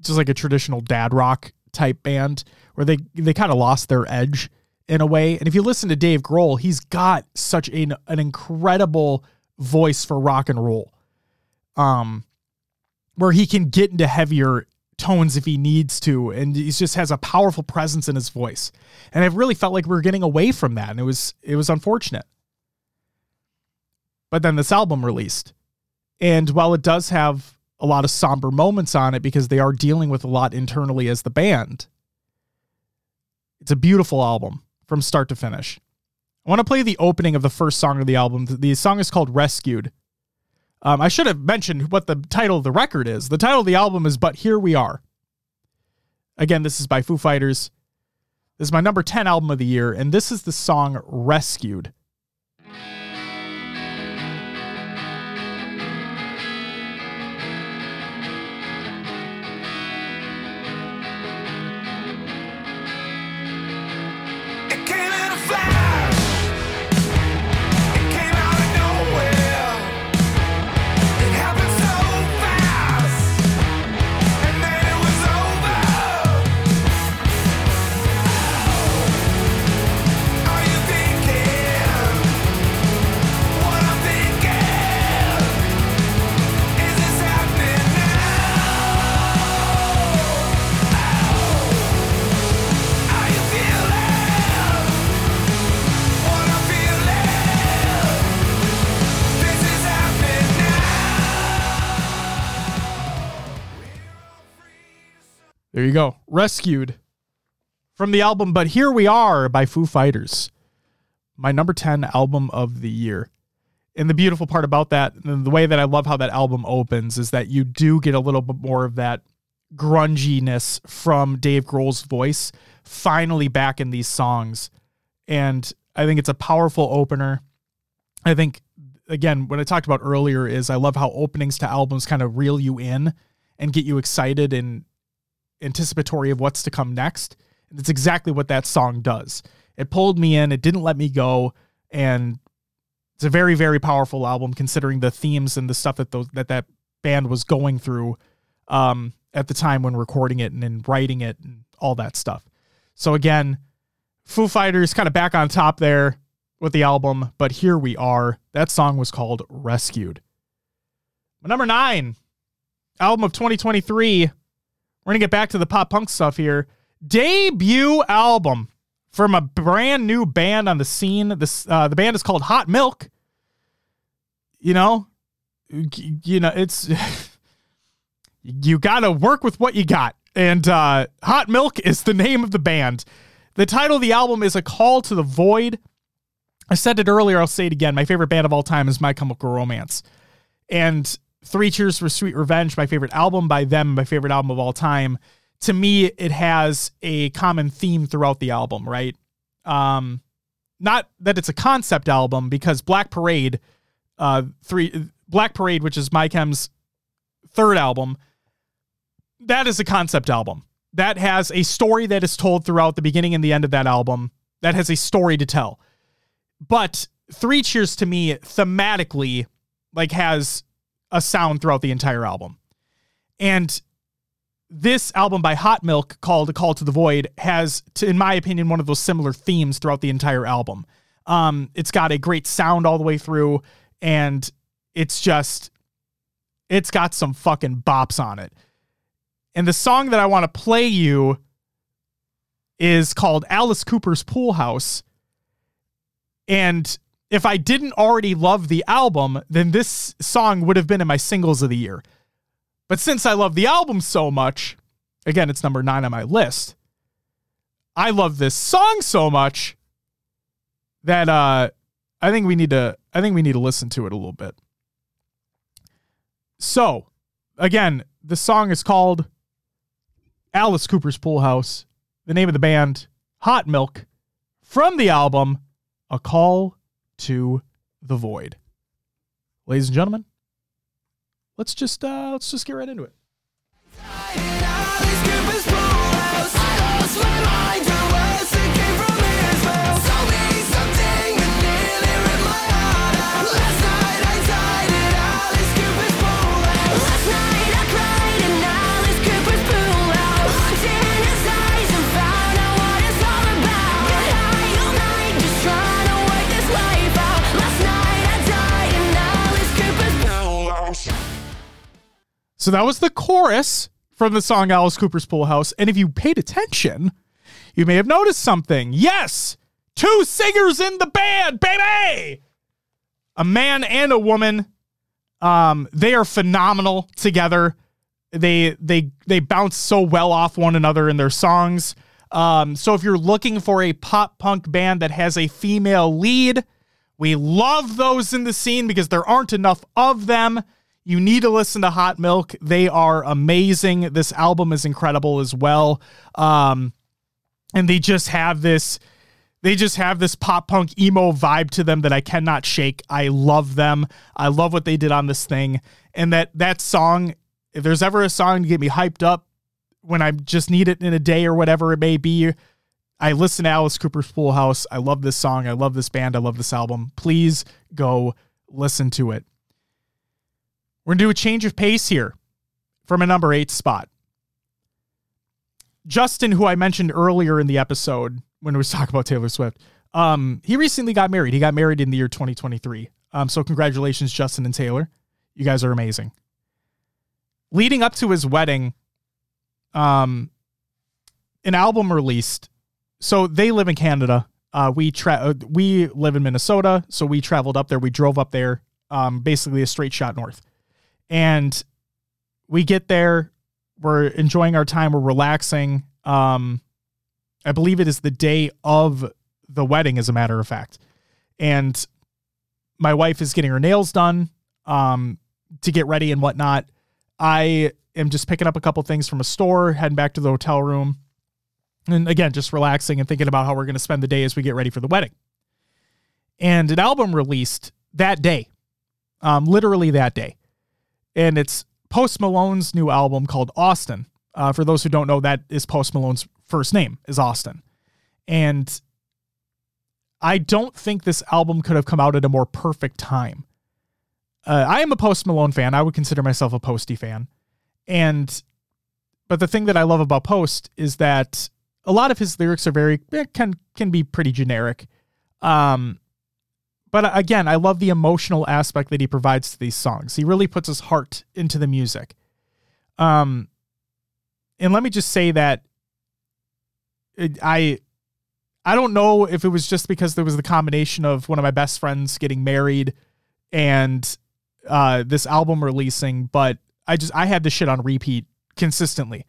just like a traditional dad rock type band where they they kind of lost their edge in a way. And if you listen to Dave Grohl, he's got such an an incredible voice for rock and roll. Um where he can get into heavier tones if he needs to and he just has a powerful presence in his voice. And I really felt like we were getting away from that and it was it was unfortunate. But then this album released. And while it does have a lot of somber moments on it because they are dealing with a lot internally as the band, it's a beautiful album from start to finish. I want to play the opening of the first song of the album. The- song is called Rescued. Um, I should have mentioned what the title of the record is. The title of the album is But Here We Are. Again, this is by Foo Fighters. This is my number 10 album of the year, and this is the song Rescued. You go. Rescued from the album But Here We Are by Foo Fighters. My number 10 album of the year. And the beautiful part about that, the way that I love how that album opens, is that you do get a little bit more of that grunginess from Dave Grohl's voice finally back in these songs. And I think it's a powerful opener. I think, again, what I talked about earlier is I love how openings to albums kind of reel you in and get you excited and anticipatory of what's to come next. And it's exactly what that song does. It pulled me in, it didn't let me go, and it's a very, very powerful album considering the themes and the stuff that those that that band was going through um, at the time when recording it and then writing it and all that stuff. So again, Foo Fighters kind of back on top there with the album, but here we are. That song was called Rescued. Number nine, album of 2023. We're gonna get back to the pop punk stuff here. Debut album from a brand new band on the scene. This uh, the band is called Hot Milk. You know, you know it's you gotta work with what you got. And uh, Hot Milk is the name of the band. The title of the album is a call to the void. I said it earlier. I'll say it again. My favorite band of all time is My Chemical Romance, and Three Cheers for Sweet Revenge, my favorite album by them, my favorite album of all time. To me, it has a common theme throughout the album, right? Um, not that it's a concept album because Black Parade, uh, three Black Parade, which is My Chem's third album, that is a concept album. That has a story that is told throughout the beginning and the end of that album. That has a story to tell. But Three Cheers to me thematically like has a sound throughout the entire album. And this album by Hot Milk called A Call to the Void has, to, in my opinion, one of those similar themes throughout the entire album. Um, it's got a great sound all the way through, and it's just, it's got some fucking bops on it. And the song that I want to play you is called Alice Cooper's Pool House. And if I didn't already love the album, then this song would have been in my singles of the year. But since I love the album so much, again, it's number nine on my list. I love this song so much that uh, I think we need to. I think we need to listen to it a little bit. So, again, the song is called Alice Cooper's Pool House. The name of the band, Hot Milk, from the album A Call to the Void. Ladies and gentlemen, let's just uh let's just get right into it. So that was the chorus from the song Alice Cooper's Pool House. And if you paid attention, you may have noticed something. Yes, two singers in the band, baby. A man and a woman. Um, they are phenomenal together. They they they bounce so well off one another in their songs. Um, so if you're looking for a pop punk band that has a female lead, we love those in the scene because there aren't enough of them. You need to listen to Hot Milk. They are amazing. This album is incredible as well. Um, and they just have this they just have this pop punk emo vibe to them that I cannot shake. I love them. I love what they did on this thing. And that that song, if there's ever a song to get me hyped up when I just need it in a day or whatever it may be, I listen to Alice Cooper's Pool House. I love this song. I love this band. I love this album. Please go listen to it. We're going to do a change of pace here from a number eight spot. Justin, who I mentioned earlier in the episode when we was talking about Taylor Swift, um, he recently got married. He got married in the year 2023. Um, so congratulations, Justin and Taylor. You guys are amazing. Leading up to his wedding, um, an album released. So they live in Canada. Uh, we tra- uh, we live in Minnesota, so we traveled up there. We drove up there, um, basically a straight shot north, and we get there. We're enjoying our time. We're relaxing. Um, I believe it is the day of the wedding, as a matter of fact, and my wife is getting her nails done um, to get ready and whatnot. I am just picking up a couple things from a store, heading back to the hotel room. And again, just relaxing and thinking about how we're going to spend the day as we get ready for the wedding. And an album released that day, um, literally that day. And it's Post Malone's new album called Austin. Uh, for those who don't know, that is Post Malone's first name, is Austin. And I don't think this album could have come out at a more perfect time. Uh, I am a Post Malone fan. I would consider myself a Posty fan. And, but the thing that I love about Post is that a lot of his lyrics are very, eh, can, can be pretty generic. Um, but again, I love the emotional aspect that he provides to these songs. He really puts his heart into the music. Um, and let me just say that it, I, I don't know if it was just because there was the combination of one of my best friends getting married and uh, this album releasing, but I just I had this shit on repeat consistently.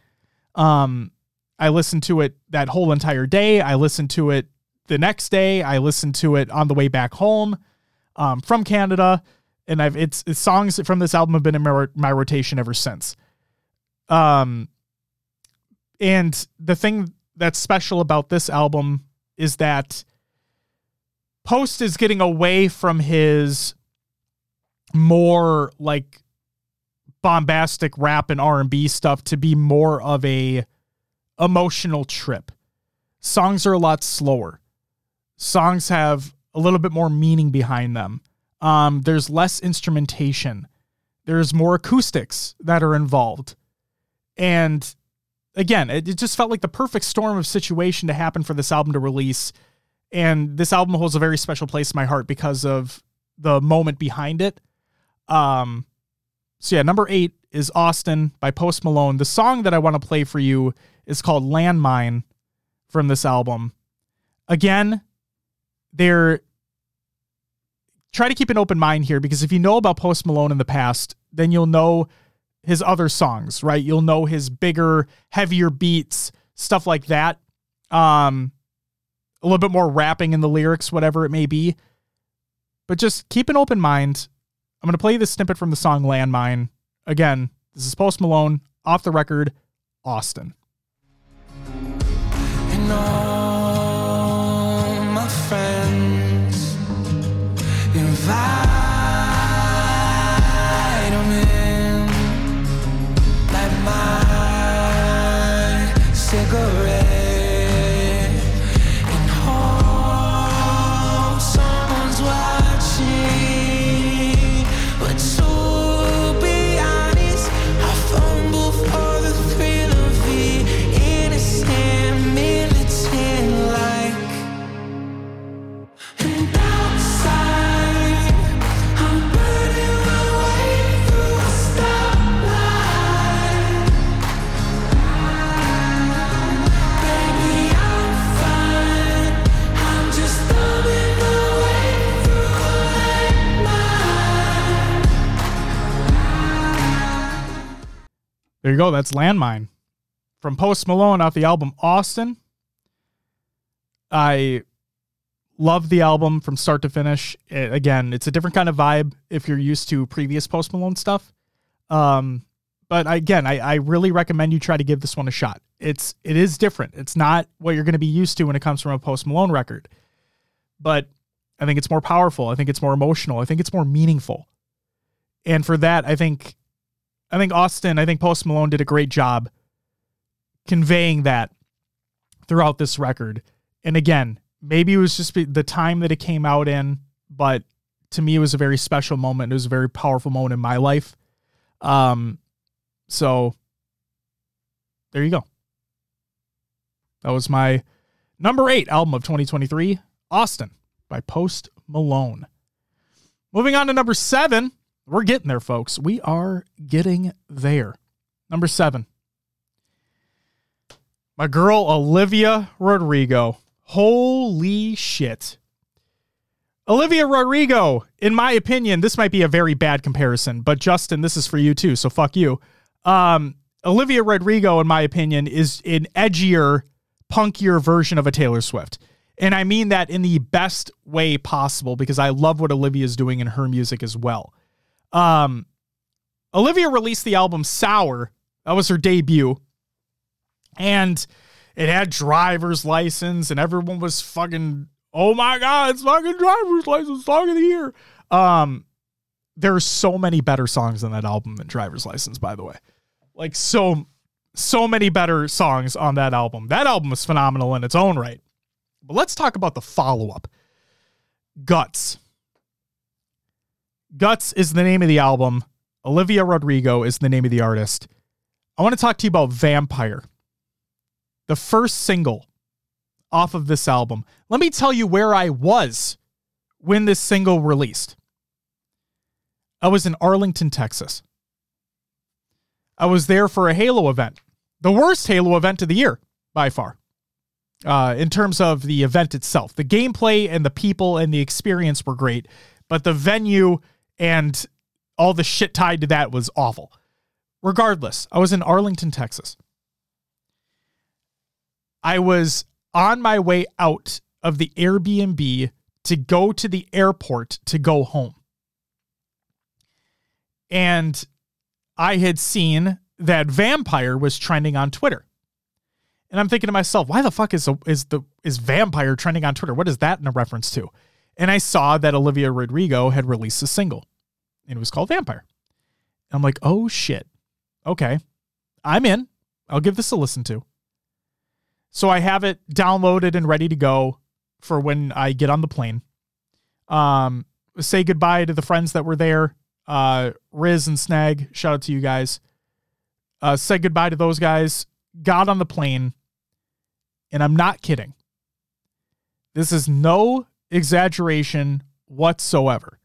Um, I listened to it that whole entire day. I listened to it the next day. I listened to it on the way back home um, from Canada, and I've it's, it's songs from this album have been in my, my rotation ever since. Um, and the thing that's special about this album is that Post is getting away from his more like bombastic rap and R&B stuff to be more of a emotional trip. Songs are a lot slower. Songs have a little bit more meaning behind them. Um, there's less instrumentation. There's more acoustics that are involved. And again, it, it just felt like the perfect storm of situation to happen for this album to release. And this album holds a very special place in my heart because of the moment behind it. Um, so yeah, number eight is Austin by Post Malone. The song that I want to play for you is called Landmine from this album. Again, they're try to keep an open mind here because if you know about Post Malone in the past, then you'll know his other songs, right? You'll know his bigger, heavier beats, stuff like that. Um, a little bit more rapping in the lyrics, whatever it may be. But just keep an open mind. I'm going to play this snippet from the song Landmine. Again, this is Post Malone, off the record, Austin. Invite There you go. That's Landmine from Post Malone off the album Austin. I love the album from start to finish. Eh, again, it's a different kind of vibe if you're used to previous Post Malone stuff. Um, but again, I, I really recommend you try to give this one a shot. It's it is different. It's not what you're going to be used to when it comes from a Post Malone record. But I think it's more powerful. I think it's more emotional. I think it's more meaningful. And for that, I think I think Austin, I think Post Malone did a great job conveying that throughout this record. And again, maybe it was just the time that it came out in, but to me, it was a very special moment. It was a very powerful moment in my life. Um, so there you go. That was my number eight album of 2023, Austin by Post Malone. Moving on to number seven. We're getting there, folks. We are getting there. Number seven. My girl, Olivia Rodrigo. Holy shit. Olivia Rodrigo, in my opinion, this might be a very bad comparison, but Justin, this is for you too, so fuck you. Um, Olivia Rodrigo, in my opinion, is an edgier, punkier version of a Taylor Swift. And I mean that in the best way possible because I love what Olivia is doing in her music as well. Um, Olivia released the album Sour. That was her debut. And it had driver's license, and everyone was fucking, oh my God, it's fucking driver's license song of the year. Um, there are so many better songs on that album than driver's license, by the way. Like so, so many better songs on that album. That album was phenomenal in its own right. But let's talk about the follow up Guts. Guts is the name of the album. Olivia Rodrigo is the name of the artist. I want to talk to you about Vampire, the first single off of this album. Let me tell you where I was when this single released. I was in Arlington, Texas. I was there for a Halo event, the worst Halo event of the year by far uh, in terms of the event itself. The gameplay and the people and the experience were great, but the venue and all the shit tied to that was awful. Regardless, I was in Arlington, Texas. I was on my way out of the Airbnb to go to the airport to go home. And I had seen that Vampire was trending on Twitter. And I'm thinking to myself, why the fuck is is the is Vampire trending on Twitter? What is that in a reference to? And I saw that Olivia Rodrigo had released a single, and it was called Vampire. And I'm like, oh shit, okay, I'm in. I'll give this a listen to. So I have it downloaded and ready to go for when I get on the plane. Um, say goodbye to the friends that were there. Uh, Riz and Snag, shout out to you guys. Uh, said goodbye to those guys. Got on the plane, and I'm not kidding. This is no exaggeration whatsoever.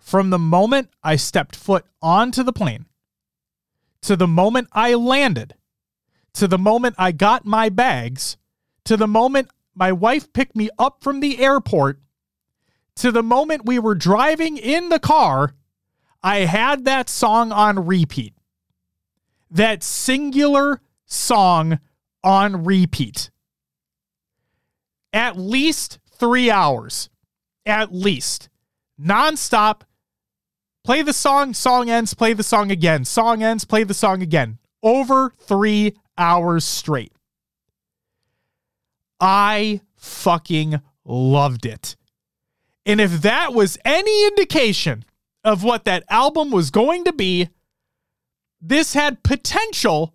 From the moment I stepped foot onto the plane to the moment I landed to the moment I got my bags to the moment my wife picked me up from the airport to the moment we were driving in the car, I had that song on repeat. That singular song on repeat. At least three hours. At least. Nonstop. Play the song, song ends, play the song again. Song ends, play the song again. Over three hours straight. I fucking loved it. And if that was any indication of what that album was going to be, this had potential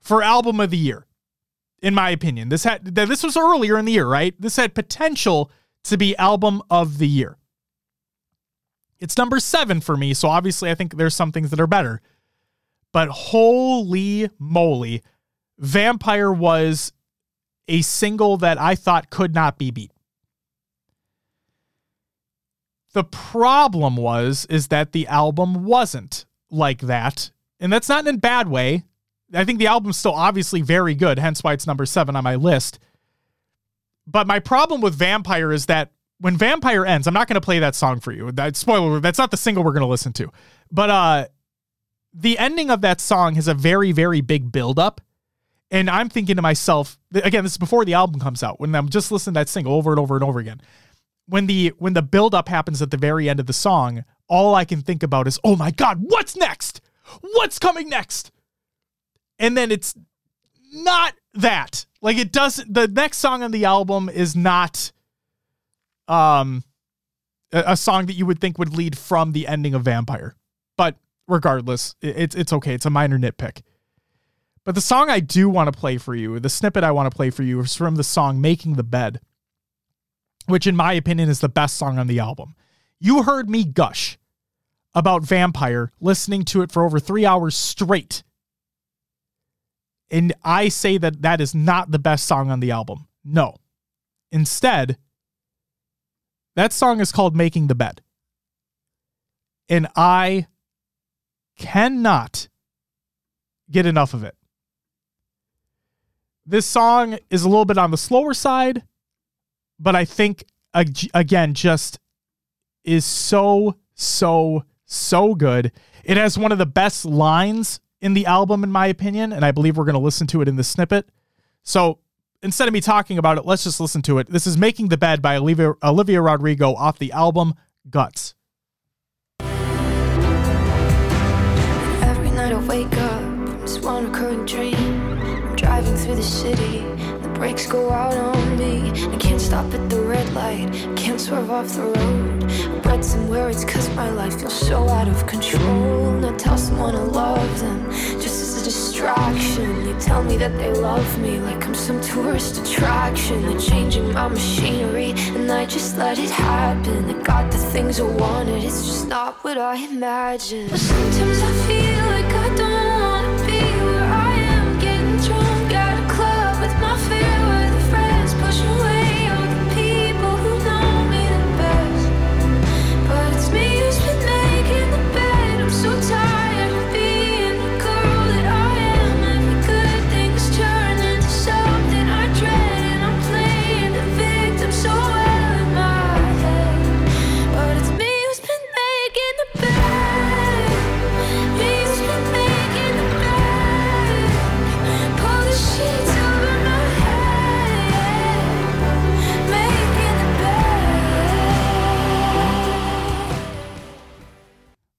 for album of the year. In my opinion, this had this was earlier in the year, right? This had potential to be album of the year. It's number 7 for me, so obviously I think there's some things that are better. But holy moly, Vampire was a single that I thought could not be beat. The problem was is that the album wasn't like that. And that's not in a bad way. I think the album's still obviously very good, hence why it's number 7 on my list. But my problem with Vampire is that when Vampire ends, I'm not going to play that song for you. That spoiler, that's not the single we're going to listen to. But uh the ending of that song has a very, very big build up. And I'm thinking to myself, again, this is before the album comes out, when I'm just listening to that single over and over and over again. When the when the buildup happens at the very end of the song, all I can think about is, oh my God, what's next? What's coming next? And then it's not that. Like it doesn't the next song on the album is not um a, a song that you would think would lead from the ending of Vampire. But regardless, it- it's it's okay. It's a minor nitpick. But the song I do want to play for you, the snippet I want to play for you is from the song Making the Bed, which in my opinion is the best song on the album. You heard me gush about Vampire listening to it for over 3 hours straight. And I say that that is not the best song on the album. No. Instead, that song is called Making the Bed. And I cannot get enough of it. This song is a little bit on the slower side, but I think again just is so so so good. It has one of the best lines in the album in my opinion, and I believe we're going to listen to it in the snippet. So, instead of me talking about it, let's just listen to it. This is Making the Bed by Olivia, Olivia Rodrigo off the album Guts. Every night I wake up this one recurring dream. I'm driving through the city, brakes go out on me. I can't stop at the red light, can't swerve off the road. I read somewhere it's cause my life feels so out of control. And I tell someone I love them, just as a distraction. They tell me that they love me like I'm some tourist attraction. They're changing my machinery, and I just let it happen. I got the things I wanted, it's just not what I imagined. But sometimes I feel like I don't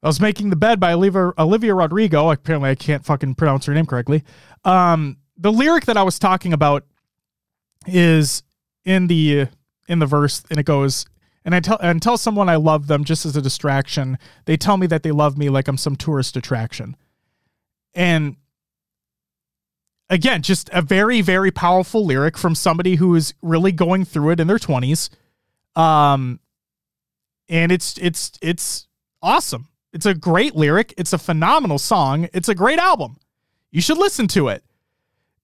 I was making the bed by Olivia, Olivia Rodrigo. Apparently, I can't fucking pronounce her name correctly. Um, the lyric that I was talking about is in the in the verse, and it goes, "And I tell and tell someone I love them just as a distraction. They tell me that they love me like I'm some tourist attraction." And again, just a very very powerful lyric from somebody who is really going through it in their twenties. Um, and it's it's it's awesome. It's a great lyric. It's a phenomenal song. It's a great album. You should listen to it.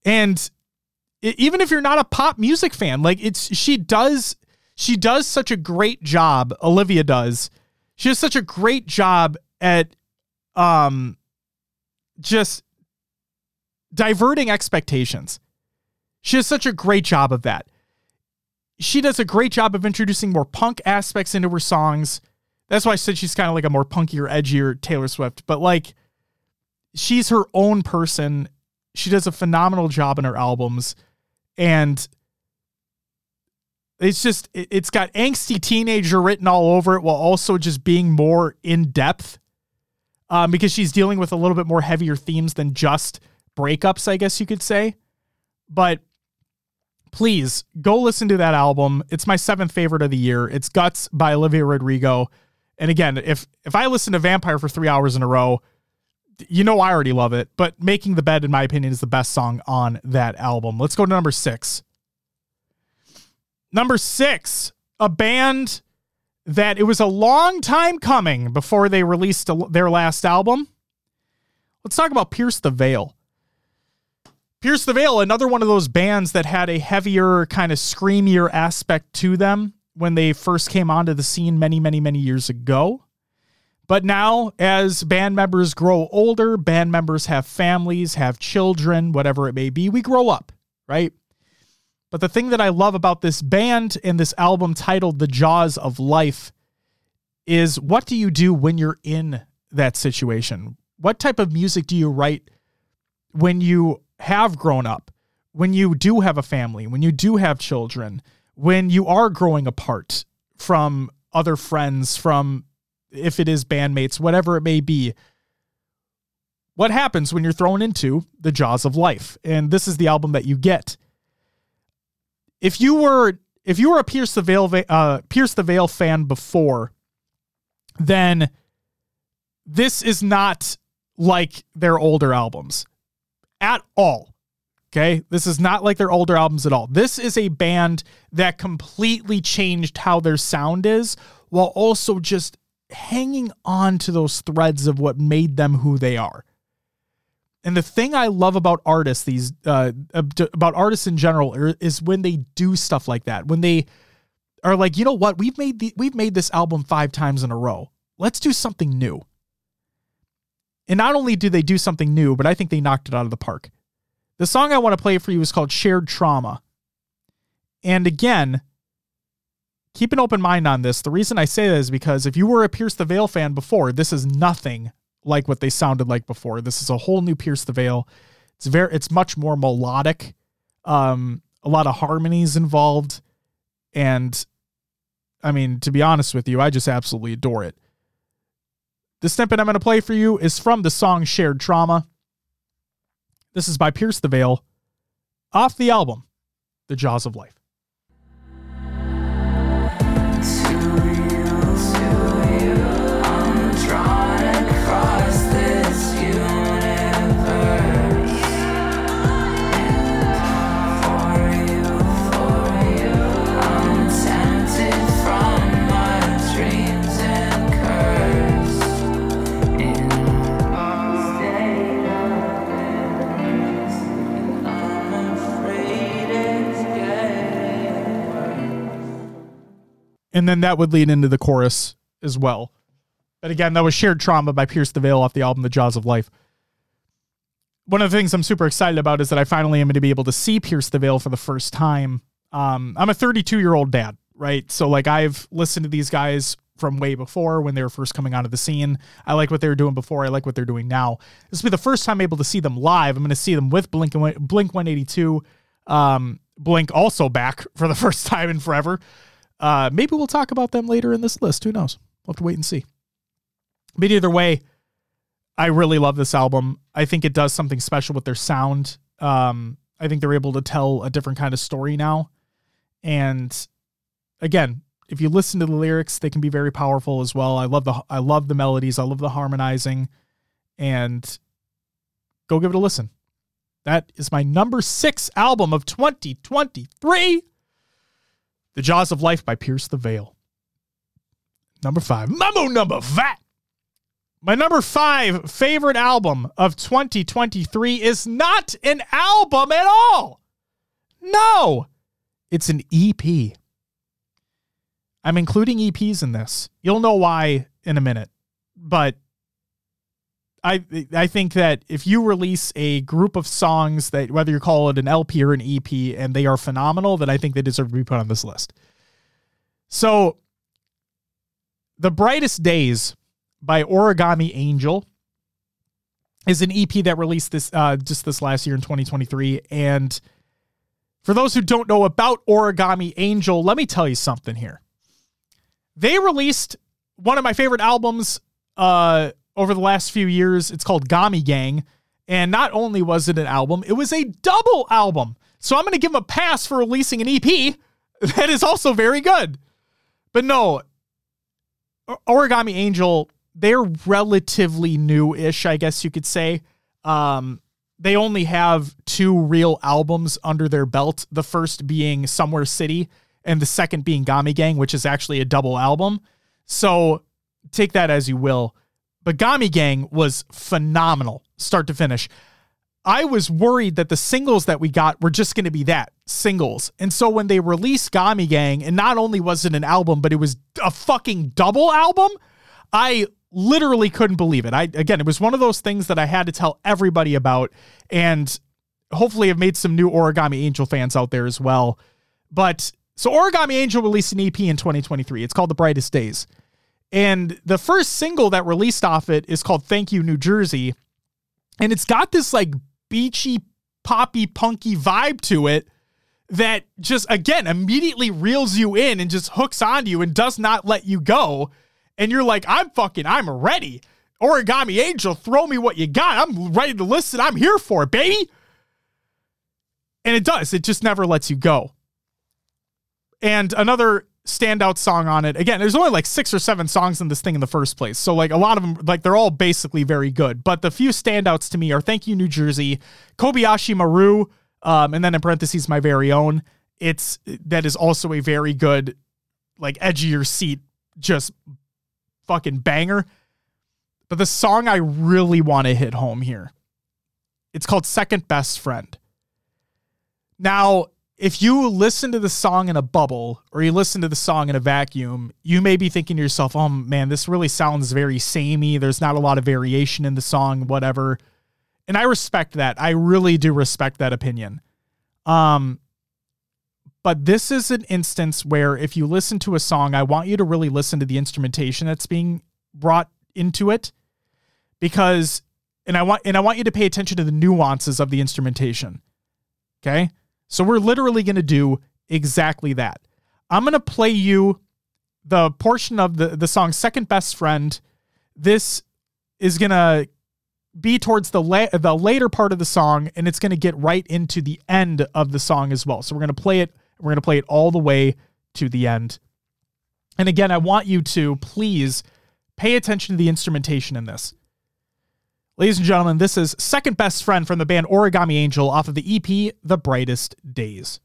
And e- even if you're not a pop music fan, like it's she does she does such a great job. Olivia does. She does such a great job at um just diverting expectations. She does such a great job of that. She does a great job of introducing more punk aspects into her songs. That's why I said she's kind of like a more punkier, edgier Taylor Swift. But like, she's her own person. She does a phenomenal job in her albums, and it's just it- it's got angsty teenager written all over it, while also just being more in depth. Um, because she's dealing with a little bit more heavier themes than just breakups, I guess you could say. But please go listen to that album. It's my seventh favorite of the year. It's Guts by Olivia Rodrigo. And again, if if I listen to Vampire for three hours in a row, you know I already love it. But Making the Bed, in my opinion, is the best song on that album. Let's go to number six. Number six, a band that it was a long time coming before they released their last album. Let's talk about Pierce the Veil. Pierce the Veil, another one of those bands that had a heavier, kind of screamier aspect to them when they first came onto the scene many, many, many years ago. But now, as band members grow older, band members have families, have children, whatever it may be, we grow up, right? But the thing that I love about this band and this album titled The Jaws of Life is what do you do when you're in that situation? What type of music do you write when you have grown up, when you do have a family, when you do have children, when you are growing apart from other friends, from if it is bandmates, whatever it may be? What happens when you're thrown into the jaws of life? And this is the album that you get. If you were if you were a Pierce the Veil uh, Pierce the Veil fan before, then this is not like their older albums at all. Okay. This is not like their older albums at all. This is a band that completely changed how their sound is while also just hanging on to those threads of what made them who they are. And the thing I love about artists, these uh, about artists in general, is when they do stuff like that. When they are like, you know what, we've made the, we've made this album five times in a row. Let's do something new. And not only do they do something new, but I think they knocked it out of the park. The song I want to play for you is called Shared Trauma. And again, keep an open mind on this. The reason I say that is because if you were a Pierce the Veil fan before, this is nothing like what they sounded like before. This is a whole new Pierce the Veil. It's very it's much more melodic. Um a lot of harmonies involved and I mean, to be honest with you, I just absolutely adore it. The snippet I'm going to play for you is from the song Shared Trauma. This is by Pierce the Veil off the album The Jaws of Life. And then that would lead into the chorus as well. But again, that was Shared Trauma by Pierce the Veil off the album The Jaws of Life. One of the things I'm super excited about is that I finally am going to be able to see Pierce the Veil for the first time. Um, I'm a 32 year old dad, right? So, like, I've listened to these guys from way before when they were first coming onto the scene. I like what they were doing before. I like what they're doing now. This will be the first time I'm able to see them live. I'm going to see them with Blink Blink 182. Um, Blink also back for the first time in forever. Uh, maybe we'll talk about them later in this list. Who knows? We'll have to wait and see. But either way, I really love this album. I think it does something special with their sound. Um, I think they're able to tell a different kind of story now. And again, if you listen to the lyrics, they can be very powerful as well. I love the I love the melodies. I love the harmonizing. And go give it a listen. That is my number six album of 2023. The Jaws of Life by Pierce the Veil. Number five. Memo number five. My number five favorite album of 2023 is not an album at all. No, it's an EP. I'm including EPs in this. You'll know why in a minute. But I I think that if you release a group of songs that whether you call it an LP or an EP and they are phenomenal, then I think they deserve to be put on this list. So The Brightest Days by Origami Angel is an EP that released this uh, just this last year in 2023 and for those who don't know about Origami Angel, let me tell you something here. They released one of my favorite albums uh, over the last few years. It's called Gami Gang. And not only was it an album, it was a double album. So I'm going to give them a pass for releasing an EP that is also very good. But no, Origami Angel, they're relatively new ish, I guess you could say. Um, they only have two real albums under their belt. The first being Somewhere City, and the second being Gami Gang, which is actually a double album. So take that as you will. But Gami Gang was phenomenal, start to finish. I was worried that the singles that we got were just going to be that singles. And so when they released Gami Gang, and not only was it an album, but it was a fucking double album, I literally couldn't believe it. I again, it was one of those things that I had to tell everybody about, and hopefully have made some new Origami Angel fans out there as well. But so Origami Angel released an EP in 2023. It's called The Brightest Days. And the first single that released off it is called Thank You New Jersey. And it's got this like beachy, poppy, punky vibe to it that just again immediately reels you in and just hooks on you and does not let you go. And you're like, I'm fucking, I'm ready. Origami Angel, throw me what you got. I'm ready to listen. I'm here for it, baby. And it does. It just never lets you go. And another standout song on it. Again, there's only like six or seven songs in this thing in the first place. So like a lot of them, like they're all basically very good. But the few standouts to me are Thank You New Jersey, Kobayashi Maru, um, and then in parentheses my very own. It's that is also a very good, like edgier seat, just fucking banger. But the song I really want to hit home here. It's called Second Best Friend. Now, if you listen to the song in a bubble or you listen to the song in a vacuum, you may be thinking to yourself, oh man, this really sounds very samey. There's not a lot of variation in the song, whatever. And I respect that. I really do respect that opinion. Um, but this is an instance where if you listen to a song, I want you to really listen to the instrumentation that's being brought into it because and I want and I want you to pay attention to the nuances of the instrumentation. Okay? So we're literally going to do exactly that. I'm going to play you the portion of the the song Second Best Friend. This is going to be towards the la- the later part of the song and it's going to get right into the end of the song as well. So we're going to play it we're going to play it all the way to the end. And again, I want you to please pay attention to the instrumentation in this. Ladies and gentlemen, this is Second Best Friend from the band Origami Angel off of the EP The Brightest Days.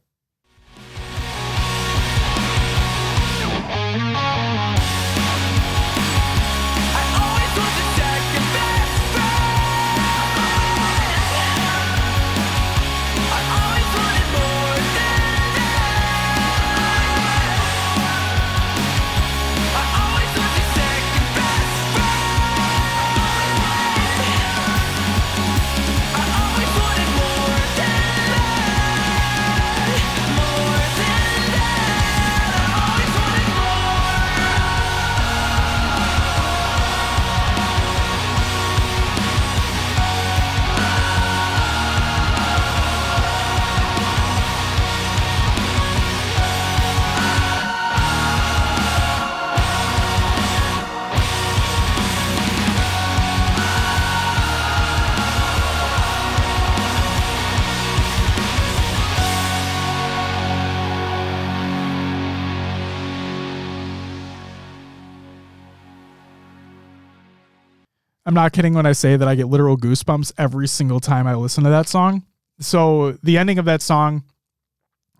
I'm not kidding when I say that I get literal goosebumps every single time I listen to that song. So the ending of that song,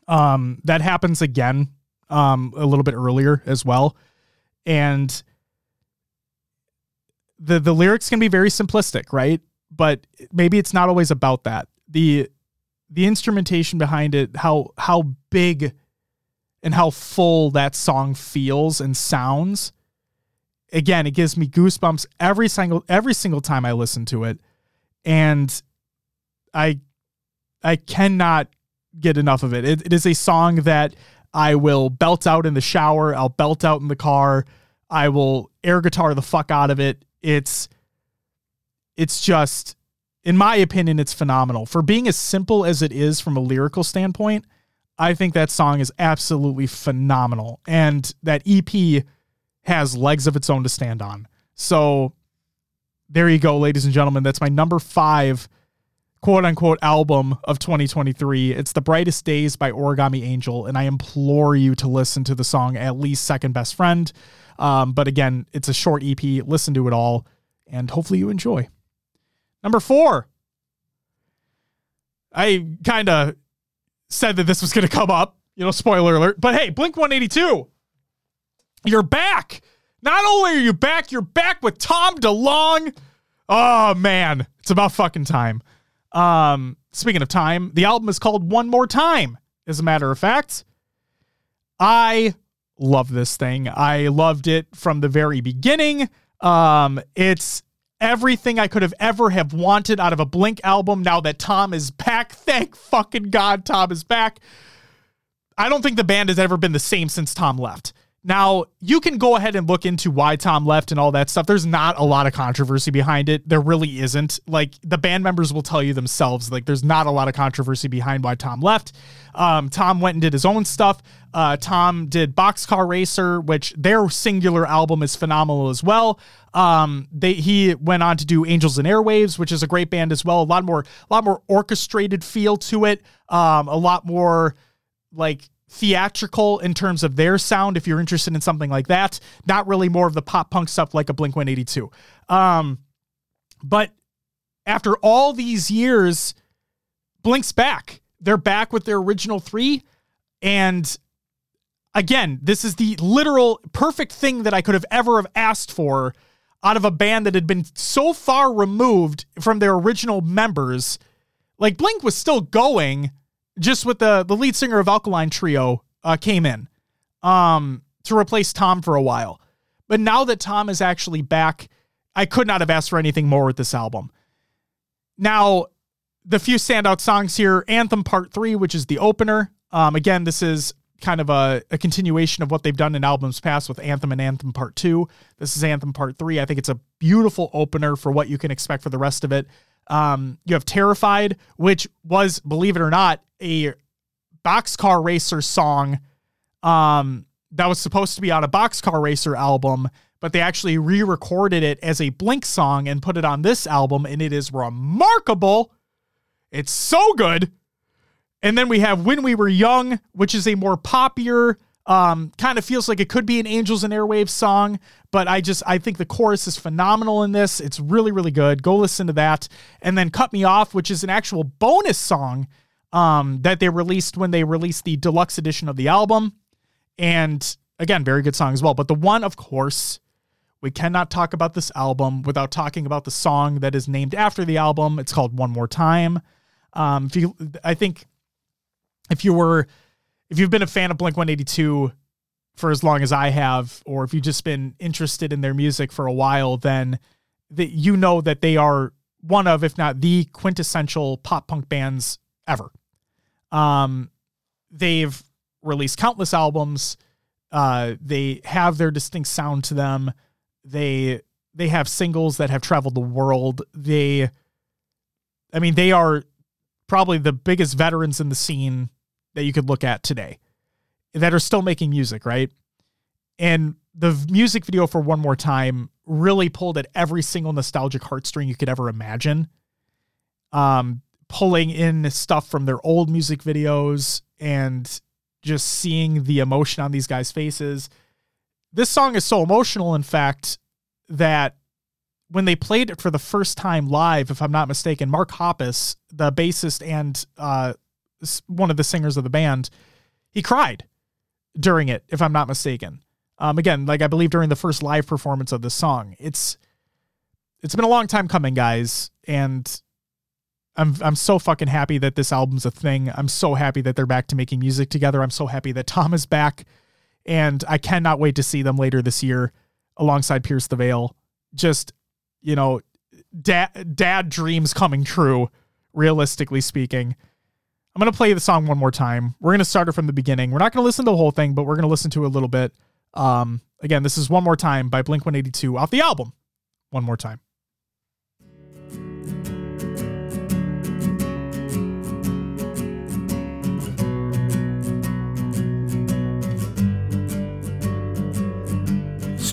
um, that happens again, um, a little bit earlier as well, and the the lyrics can be very simplistic, right? But maybe it's not always about that. the The instrumentation behind it, how how big and how full that song feels and sounds again, it gives me goosebumps every single every single time I listen to it, and I I cannot get enough of it. It, it is a song that I will belt out in the shower. I'll belt out in the car. I will air guitar the fuck out of it. It's it's just in my opinion it's phenomenal for being as simple as it is from a lyrical standpoint i think that song is absolutely phenomenal and that ep has legs of its own to stand on. So there you go, ladies and gentlemen. That's my number five quote unquote album of 2023. It's The Brightest Days by Origami Angel. And I implore you to listen to the song at least Second Best Friend. Um, but again, it's a short EP. Listen to it all and hopefully you enjoy. Number four. I kind of said that this was going to come up, you know, spoiler alert. But hey, Blink 182 you're back. Not only are you back, you're back with Tom DeLonge. Oh man, it's about fucking time. Um, speaking of time, the album is called One More Time. As a matter of fact, I love this thing. I loved it from the very beginning. Um, it's everything I could have ever have wanted out of a Blink album. Now that Tom is back, thank fucking God, Tom is back. I don't think the band has ever been the same since Tom left. Now, you can go ahead and look into why Tom left and all that stuff. There's not a lot of controversy behind it. There really isn't. Like, the band members will tell you themselves, like, there's not a lot of controversy behind why Tom left. Um, Tom went and did his own stuff. Uh, Tom did Boxcar Racer, which their singular album is phenomenal as well. Um, they he went on to do Angels and Airwaves, which is a great band as well. A lot more, a lot more orchestrated feel to it. Um, a lot more like theatrical in terms of their sound if you're interested in something like that. Not really more of the pop punk stuff like a blink 182 um but after all these years blink's back. They're back with their original three. And again this is the literal perfect thing that i could have ever have asked for out of a band that had been so far removed from their original members. Like blink was still going just with the the lead singer of Alkaline Trio uh, came in um, to replace Tom for a while. But now that Tom is actually back, I could not have asked for anything more with this album. Now, the few standout songs here Anthem Part 3, which is the opener. Um, again, this is kind of a, a continuation of what they've done in albums past with Anthem and Anthem Part 2. This is Anthem Part 3. I think it's a beautiful opener for what you can expect for the rest of it. Um, you have Terrified, which was, believe it or not, a Boxcar Racer song um, that was supposed to be on a Boxcar Racer album, but they actually re recorded it as a Blink song and put it on this album, and it is remarkable. It's so good. And then we have When We Were Young, which is a more popular, um, kind of feels like it could be an Angels and Airwaves song, but I just I think the chorus is phenomenal in this. It's really, really good. Go listen to that. And then Cut Me Off, which is an actual bonus song um, that they released when they released the deluxe edition of the album. And again, very good song as well. But the one, of course, we cannot talk about this album without talking about the song that is named after the album. It's called One More Time. Um, if you, I think, if you were, if you've been a fan of Blink 182 for as long as I have, or if you've just been interested in their music for a while, then that you know that they are one of, if not the quintessential pop punk bands ever. Um, they've released countless albums. Uh, they have their distinct sound to them. They they have singles that have traveled the world. They, I mean, they are probably the biggest veterans in the scene that you could look at today that are still making music, right? And the music video for One More Time really pulled at every single nostalgic heartstring you could ever imagine. Um, pulling in stuff from their old music videos and just seeing the emotion on these guys' faces. This song is so emotional, in fact, that when they played it for the first time live, if I'm not mistaken, Mark Hoppus, the bassist and uh, one of the singers of the band, he cried during it, if I'm not mistaken. Um, again, like I believe during the first live performance of the song. It's it's been a long time coming, guys, and I'm I'm so fucking happy that this album's a thing. I'm so happy that they're back to making music together. I'm so happy that Tom is back, and I cannot wait to see them later this year alongside Pierce the Veil. Just you know, dad dad dreams coming true. Realistically speaking, I'm gonna play the song one more time. We're gonna start it from the beginning. We're not gonna listen to the whole thing, but we're gonna listen to a little bit. Um, again, this is one more time by Blink 182 off the album. One more time.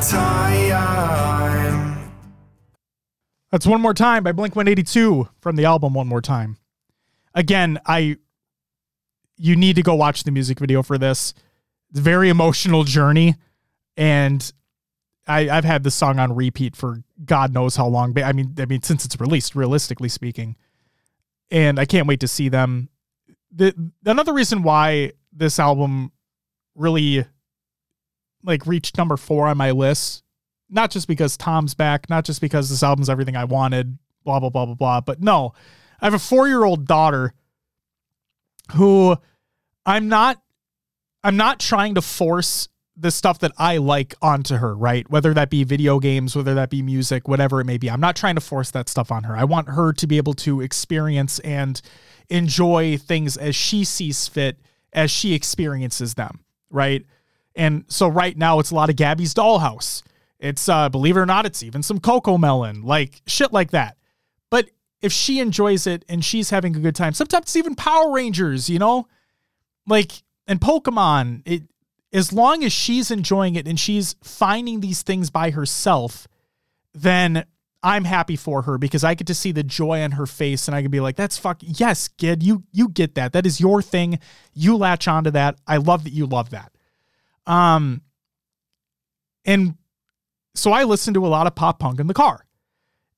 time. That's One More Time by Blink 182 from the album One More Time. Again, I you need to go watch the music video for this. It's a very emotional journey. And I, I've had this song on repeat for God knows how long. I mean, I mean, since it's released, realistically speaking. And I can't wait to see them. The another reason why this album really like reached number four on my list not just because Tom's back, not just because this album's everything I wanted, blah, blah, blah, blah, blah. But no, I have a four year old daughter who I'm not I'm not trying to force the stuff that I like onto her, right? Whether that be video games, whether that be music, whatever it may be. I'm not trying to force that stuff on her. I want her to be able to experience and enjoy things as she sees fit, as she experiences them, right? And so right now it's a lot of Gabby's Dollhouse. It's uh believe it or not, it's even some CoComelon, like shit like that. But if she enjoys it and she's having a good time, sometimes it's even Power Rangers, you know? Like and Pokemon, it as long as she's enjoying it and she's finding these things by herself, then I'm happy for her because I get to see the joy on her face and I can be like, that's fuck yes, kid, you you get that. That is your thing. You latch onto that. I love that you love that. Um and so I listen to a lot of pop punk in the car.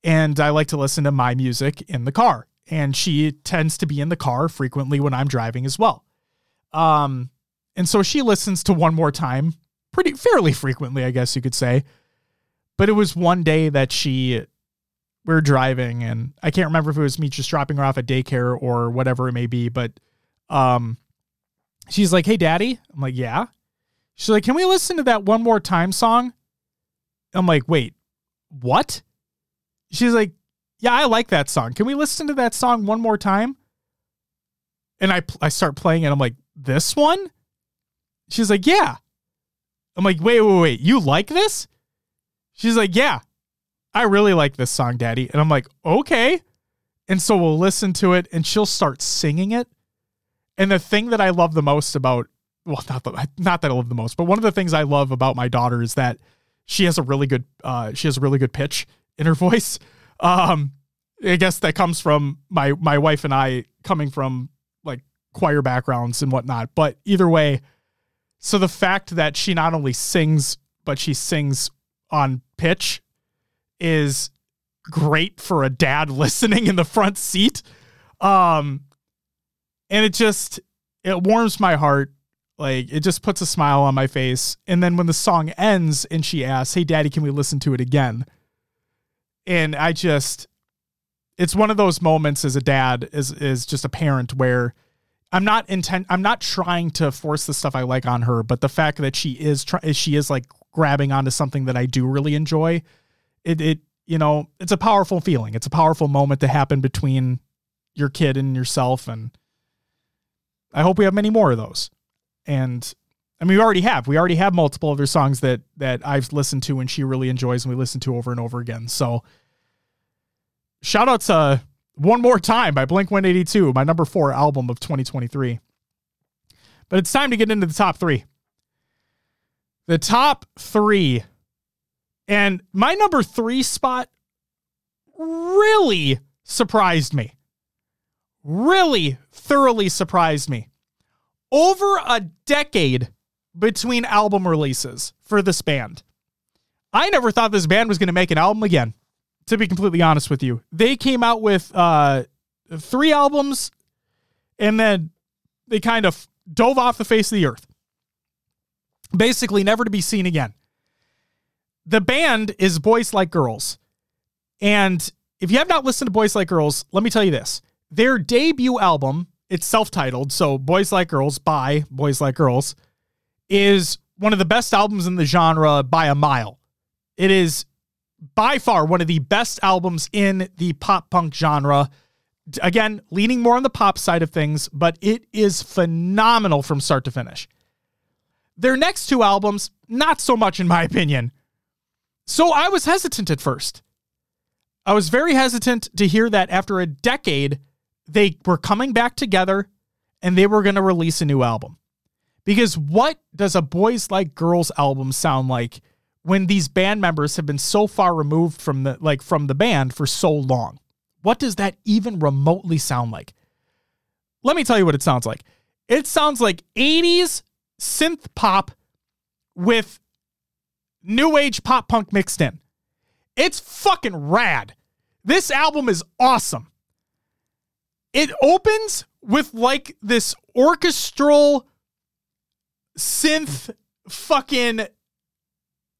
And I like to listen to my music in the car. And she tends to be in the car frequently when I'm driving as well. Um, and so she listens to one more time pretty fairly frequently, I guess you could say. But it was one day that she we were driving and I can't remember if it was me just dropping her off at daycare or whatever it may be, but um she's like, Hey daddy. I'm like, Yeah. She's like, Can we listen to that one more time song? I'm like, wait, what? She's like, yeah, I like that song. Can we listen to that song one more time? And I I start playing it. I'm like, this one? She's like, yeah. I'm like, wait, wait, wait. You like this? She's like, yeah. I really like this song, Daddy. And I'm like, okay. And so we'll listen to it and she'll start singing it. And the thing that I love the most about, well, not, the, not that I love the most, but one of the things I love about my daughter is that she has a really good uh she has a really good pitch in her voice. Um i guess that comes from my my wife and i coming from like choir backgrounds and whatnot. But either way so the fact that she not only sings but she sings on pitch is great for a dad listening in the front seat. Um and it just it warms my heart like it just puts a smile on my face. And then when the song ends and she asks, Hey daddy, can we listen to it again? And I just it's one of those moments as a dad, as is just a parent where I'm not intent I'm not trying to force the stuff I like on her, but the fact that she is try she is like grabbing onto something that I do really enjoy, it it you know, it's a powerful feeling. It's a powerful moment to happen between your kid and yourself and I hope we have many more of those and I mean we already have. We already have multiple other songs that that I've listened to and she really enjoys and we listen to over and over again. So shout out to One More Time by Blink 182, my number 4 album of 2023. But it's time to get into the top 3. The top 3 and my number 3 spot really surprised me. Really thoroughly surprised me over a decade between album releases for this band. I never thought this band was going to make an album again, to be completely honest with you. They came out with uh, three albums and then they kind of dove off the face of the earth. Basically, never to be seen again. The band is Boys Like Girls. And if you have not listened to Boys Like Girls, let me tell you this their debut album it's self-titled so boys like girls by boys like girls is one of the best albums in the genre by a mile it is by far one of the best albums in the pop punk genre. Again, leaning more on the pop side of things, but it is phenomenal from start to finish. Their next two albums, not so much in my opinion. So I was hesitant at first. I was very hesitant to hear that after a decade, they were coming back together and they were going to release a new album. Because what does a Boys Like Girls album sound like when these band members have been so far removed from the like from the band for so long? What does that even remotely sound like? Let me tell you what it sounds like. It sounds like 80s synth pop with new age pop punk mixed in. It's fucking rad. This album is awesome. It opens with like this orchestral synth fucking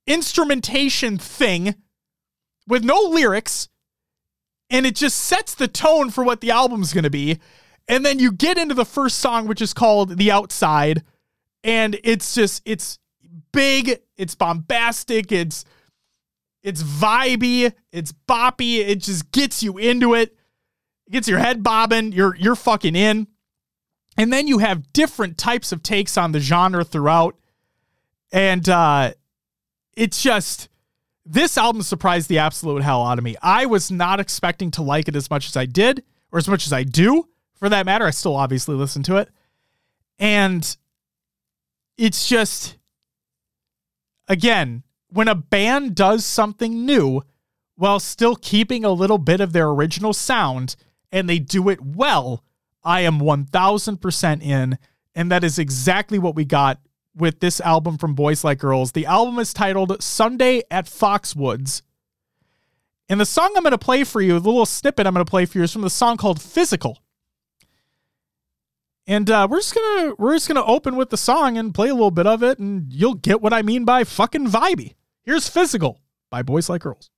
instrumentation thing with no lyrics and it just sets the tone for what the album's going to be. And then you get into the first song which is called The Outside and it's just it's big, it's bombastic, it's it's vibey, it's boppy, it just gets you into it. It gets your head bobbing, you're you're fucking in. And then you have different types of takes on the genre throughout. And uh it's just this album surprised the absolute hell out of me. I was not expecting to like it as much as I did, or as much as I do, for that matter. I still obviously listen to it. And it's just again, when a band does something new while still keeping a little bit of their original sound and they do it well, I am 1000% in. And that is exactly what we got with this album from Boys Like Girls. The album is titled Sunday at Foxwoods. And the song I'm going to play for you, the little snippet I'm going to play for you is from the song called Physical. And uh, we're just gonna we're just gonna open with the song and play a little bit of it, and you'll get what I mean by fucking vibey. Here's "Physical" by Boys Like Girls.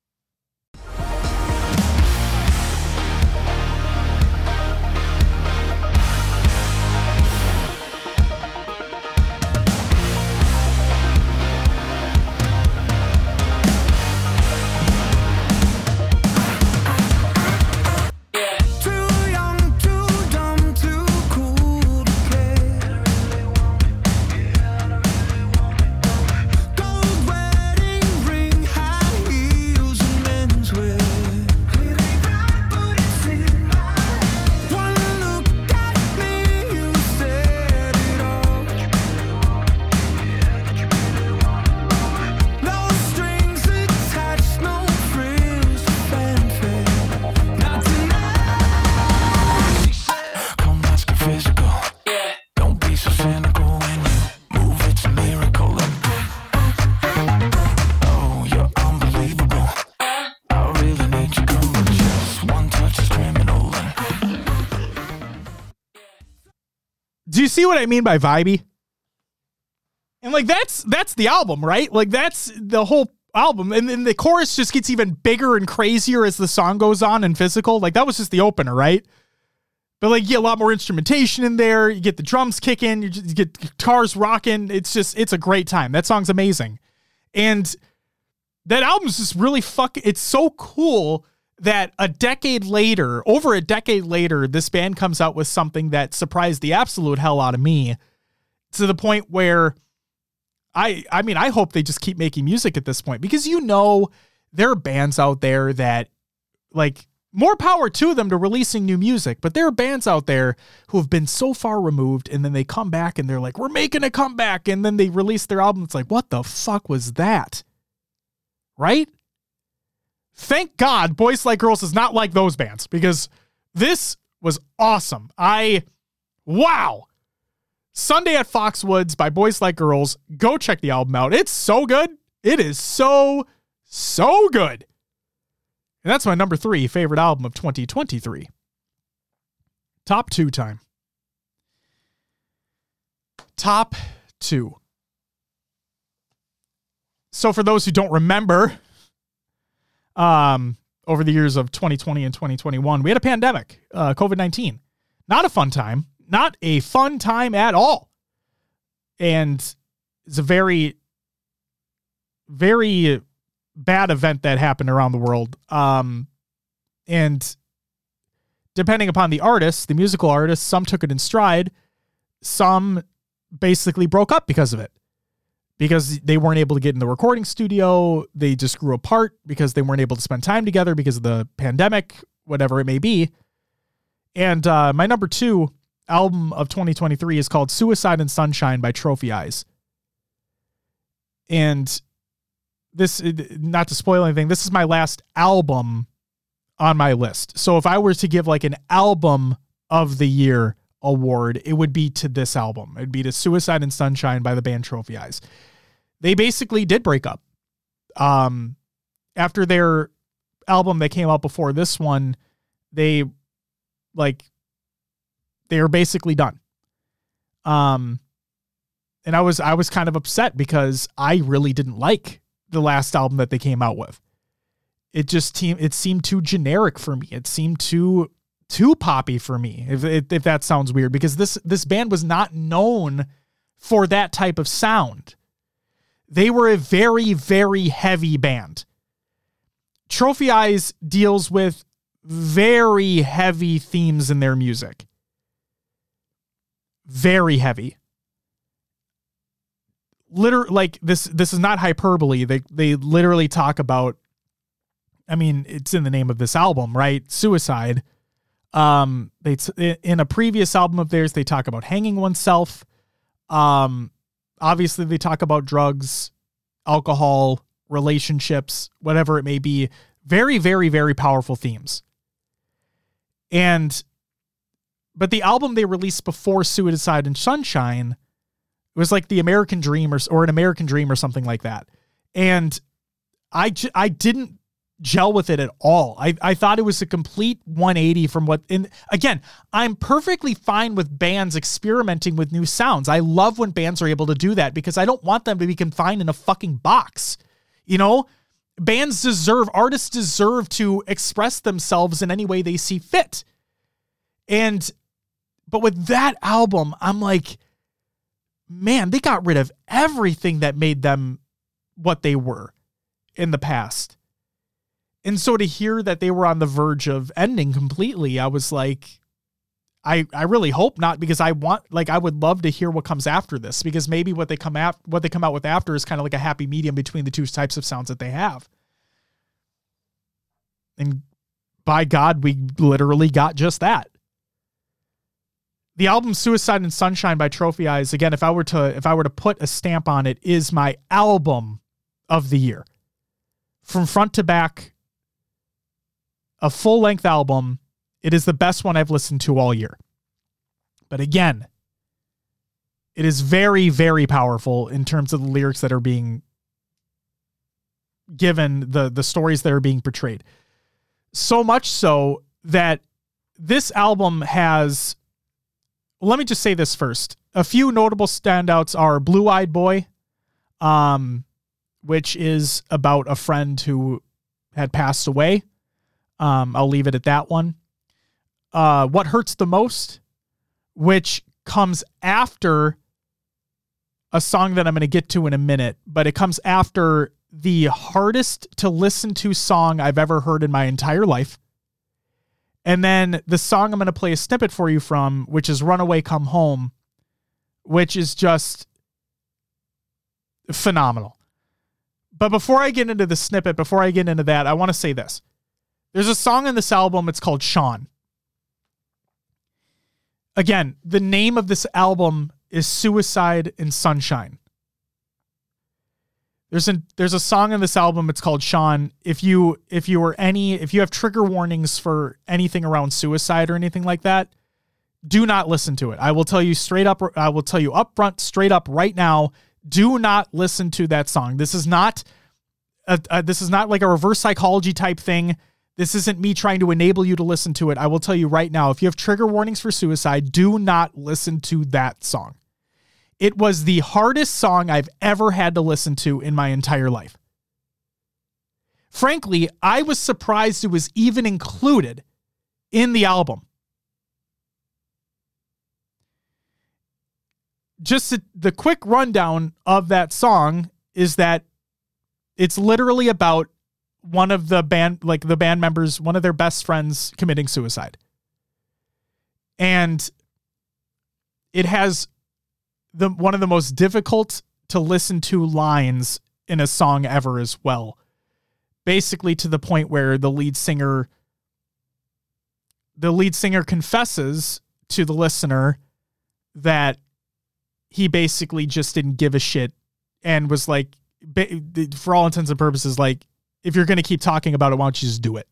See what I mean by vibey? And like that's that's the album, right? Like that's the whole album, and then the chorus just gets even bigger and crazier as the song goes on and physical. Like that was just the opener, right? But like you get a lot more instrumentation in there. You get the drums kicking. You, get guitars rocking. It's just it's a great time. That song's amazing, and that album's just really fuck. It's so cool that a decade later, over a decade later, this band comes out with something that surprised the absolute hell out of me, to the point where I I mean I hope they just keep making music at this point because you know there are bands out there that like more power to them to releasing new music, but there are bands out there who have been so far removed and then they come back and they're like, we're making a comeback. And then they release their album. It's like, what the fuck was that? Right? Thank God Boys Like Girls is not like those bands because this was awesome. I, wow. Sunday at Foxwoods by Boys Like Girls. Go check the album out. It's so good. It is so, so good. And that's my number three favorite album of 2023. Top two time. Top two. So, for those who don't remember, um, over the years of 2020 and 2021, we had a pandemic, uh, COVID 19. Not a fun time, not a fun time at all. And it's a very, very bad event that happened around the world. Um, and depending upon the artist, the musical artist, some took it in stride, some basically broke up because of it. Because they weren't able to get in the recording studio, they just grew apart because they weren't able to spend time together because of the pandemic, whatever it may be. And uh, my number two album of 2023 is called Suicide and Sunshine by Trophy Eyes. And this, not to spoil anything, this is my last album on my list. So if I were to give like an album of the year award, it would be to this album. It'd be to Suicide and Sunshine by the band Trophy Eyes. They basically did break up. Um, after their album that came out before this one, they like they were basically done. Um, and I was I was kind of upset because I really didn't like the last album that they came out with. It just seemed it seemed too generic for me. It seemed too too poppy for me. If if, if that sounds weird, because this this band was not known for that type of sound. They were a very very heavy band. Trophy Eyes deals with very heavy themes in their music. Very heavy. Liter like this this is not hyperbole. They they literally talk about I mean, it's in the name of this album, right? Suicide. Um they in a previous album of theirs they talk about hanging oneself. Um obviously they talk about drugs, alcohol, relationships, whatever it may be. Very very very powerful themes. And but the album they released before Suicide and Sunshine it was like the American Dream or or an American Dream or something like that. And I, I didn't gel with it at all. I I thought it was a complete 180 from what and again, I'm perfectly fine with bands experimenting with new sounds. I love when bands are able to do that because I don't want them to be confined in a fucking box. You know, bands deserve artists deserve to express themselves in any way they see fit. And but with that album, I'm like man, they got rid of everything that made them what they were in the past. And so to hear that they were on the verge of ending completely, I was like, I, I really hope not because I want like I would love to hear what comes after this because maybe what they come out what they come out with after is kind of like a happy medium between the two types of sounds that they have. And by God, we literally got just that the album Suicide and Sunshine by Trophy Eyes, again, if I were to if I were to put a stamp on it, is my album of the year. From front to back, a full-length album. It is the best one I've listened to all year. But again, it is very, very powerful in terms of the lyrics that are being given, the the stories that are being portrayed. So much so that this album has let me just say this first. A few notable standouts are Blue Eyed Boy, um, which is about a friend who had passed away. Um, I'll leave it at that one. Uh, what Hurts the Most, which comes after a song that I'm going to get to in a minute, but it comes after the hardest to listen to song I've ever heard in my entire life. And then the song I'm going to play a snippet for you from, which is Runaway Come Home, which is just phenomenal. But before I get into the snippet, before I get into that, I want to say this. There's a song in this album, it's called Sean. Again, the name of this album is Suicide and Sunshine. There's a there's a song in this album. It's called Sean. If you if you are any if you have trigger warnings for anything around suicide or anything like that, do not listen to it. I will tell you straight up. I will tell you up front, straight up, right now. Do not listen to that song. This is not a, a, this is not like a reverse psychology type thing. This isn't me trying to enable you to listen to it. I will tell you right now. If you have trigger warnings for suicide, do not listen to that song. It was the hardest song I've ever had to listen to in my entire life. Frankly, I was surprised it was even included in the album. Just the, quick rundown of that song is that It's literally about one of the band like the band members, one of their best friends committing suicide. And it has the one of the most difficult to listen to lines in a song ever as well. Basically to the point where the lead singer the lead singer confesses to the listener that he basically just didn't give a shit and was like for all intents and purposes like if you're going to keep talking about it why don't you just do it?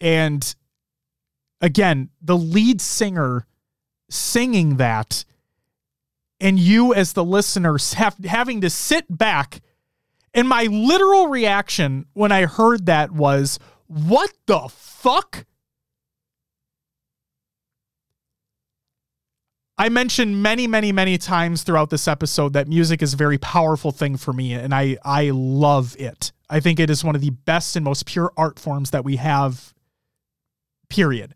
And again the lead singer singing that and you as the listener have, having to sit back. And my literal reaction when i heard that was what the fuck I mentioned many, many, many times throughout this episode that music is a very powerful thing for me, and I I love it. I think it is one of the best and most pure art forms that we have. Period.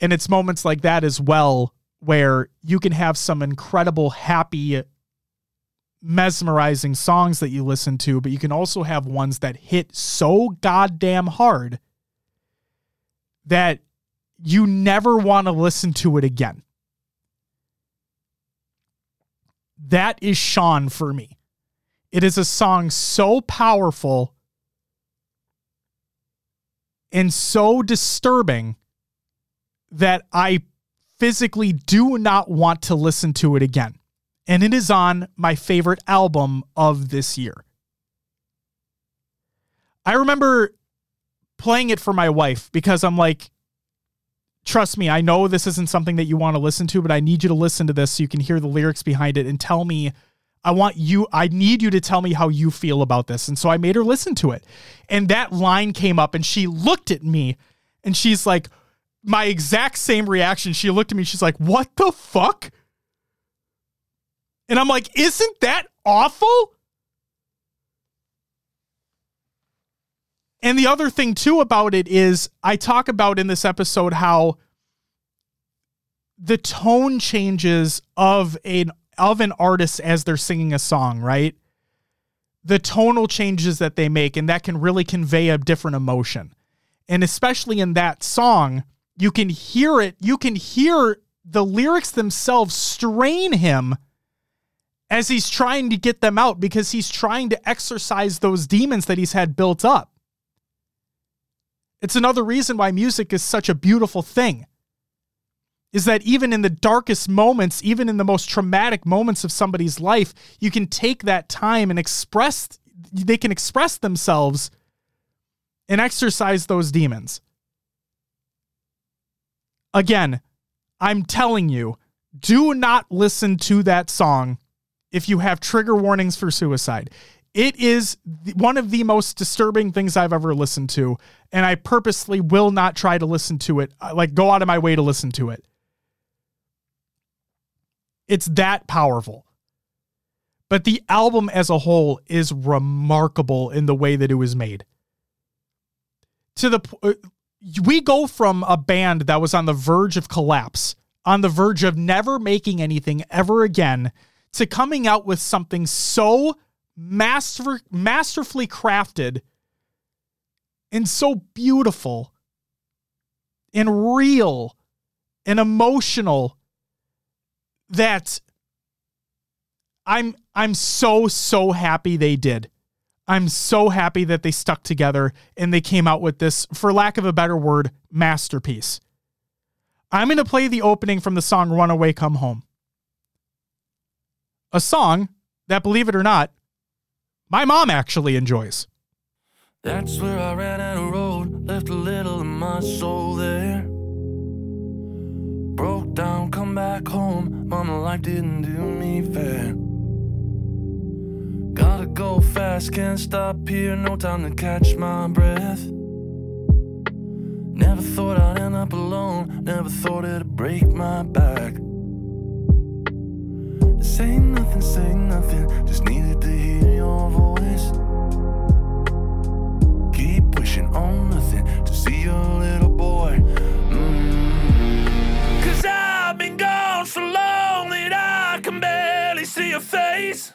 And it's moments like that as well where you can have some incredible, happy, mesmerizing songs that you listen to, but you can also have ones that hit so goddamn hard that you never want to listen to it again. That is Sean for me. It is a song so powerful and so disturbing that I physically do not want to listen to it again. And it is on my favorite album of this year. I remember playing it for my wife because I'm like, trust me, I know this isn't something that you want to listen to, but I need you to listen to this so you can hear the lyrics behind it and tell me. I want you, I need you to tell me how you feel about this. And so I made her listen to it. And that line came up and she looked at me and she's like, my exact same reaction. She looked at me, she's like, what the fuck? And I'm like, isn't that awful? And the other thing too about it is I talk about in this episode how the tone changes of an of an artist as they're singing a song, right? The tonal changes that they make and that can really convey a different emotion. And especially in that song, you can hear it, you can hear the lyrics themselves strain him as he's trying to get them out because he's trying to exorcise those demons that he's had built up. It's another reason why music is such a beautiful thing. Is that even in the darkest moments, even in the most traumatic moments of somebody's life, you can take that time and express, they can express themselves and exercise those demons. Again, I'm telling you, do not listen to that song if you have trigger warnings for suicide. It is one of the most disturbing things I've ever listened to, and I purposely will not try to listen to it, uh, like go out of my way to listen to it. It's that powerful. But the album as a whole is remarkable in the way that it was made. To the uh, we go from a band that was on the verge of collapse, on the verge of never making anything ever again, to coming out with something so master masterfully crafted and so beautiful and real and emotional that I'm I'm so so happy they did. I'm so happy that they stuck together and they came out with this for lack of a better word masterpiece. I'm going to play the opening from the song Runaway Come Home. A song that believe it or not my mom actually enjoys. That's where I ran out of road, left a little of my soul there. Broke down, come back home, mama life didn't do me fair. Gotta go fast, can't stop here, no time to catch my breath. Never thought I'd end up alone, never thought it'd break my back. Say nothing, say nothing, just needed to hear your voice. Keep wishing on nothing to see your little boy. Mm. Cause I've been gone so long that I can barely see your face.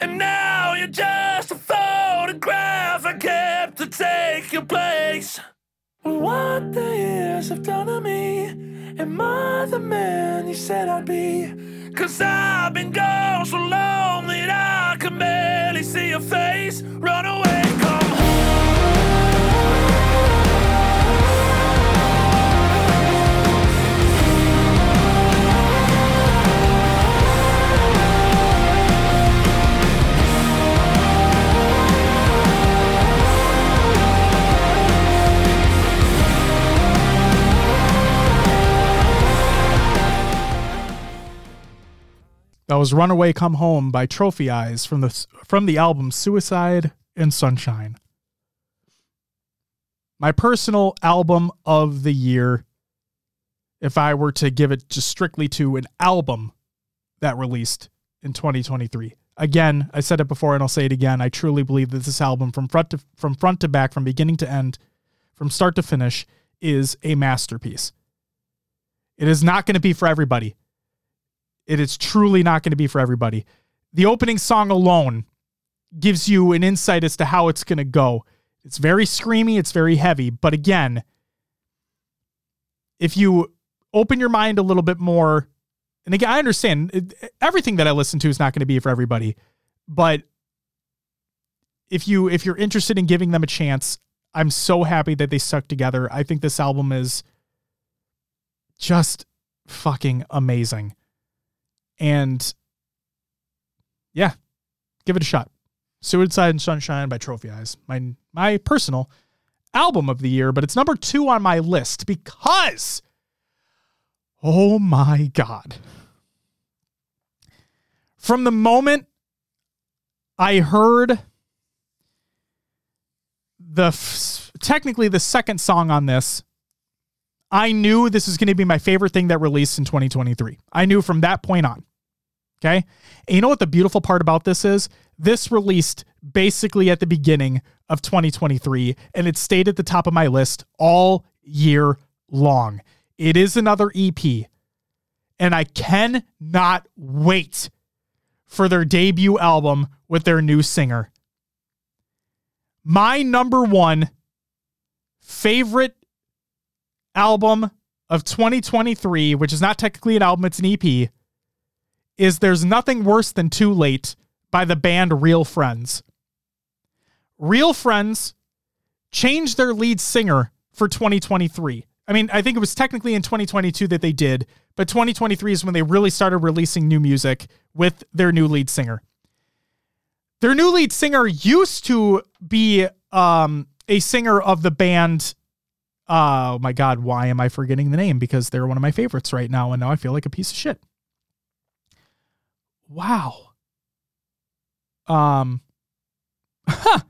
And now you're just a photograph I kept to take your place. What the years have done to me? Am I the man you said I'd be? Cause I've been gone so long that I can barely see your face. Run away, come That was "Runaway Come Home" by Trophy Eyes from the from the album "Suicide and Sunshine." My personal album of the year, if I were to give it just strictly to an album that released in 2023. Again, I said it before and I'll say it again. I truly believe that this album, from front to from front to back, from beginning to end, from start to finish, is a masterpiece. It is not going to be for everybody. It is truly not going to be for everybody. The opening song alone gives you an insight as to how it's going to go. It's very screamy, it's very heavy, but again, if you open your mind a little bit more, and again, I understand it- everything that I listen to is not going to be for everybody, but if you if you're interested in giving them a chance, I'm so happy that they stuck together. I think this album is just fucking amazing. And yeah, give it a shot. Suicide and Sunshine by Trophy Eyes. My my personal album of the year, but it's number 2 on my list because oh my god. From the moment I heard the f- technically the second song on this I knew this is going to be my favorite thing that released in 2023. I knew from that point on. Okay. And you know what the beautiful part about this is? This released basically at the beginning of 2023, and it stayed at the top of my list all year long. It is another EP, and I cannot wait for their debut album with their new singer. My number one favorite album of 2023, which is not technically an album, it's an EP, is There's Nothing Worse Than Too Late by the band Real Friends. Real Friends changed their lead singer for 2023. I mean, I think it was technically in 2022 that they did, but 2023 is when they really started releasing new music with their new lead singer. Their new lead singer used to be um, a singer of the band oh my god, why am I forgetting the name? Because they're one of my favorites right now, and now I feel like a piece of shit. Wow. Um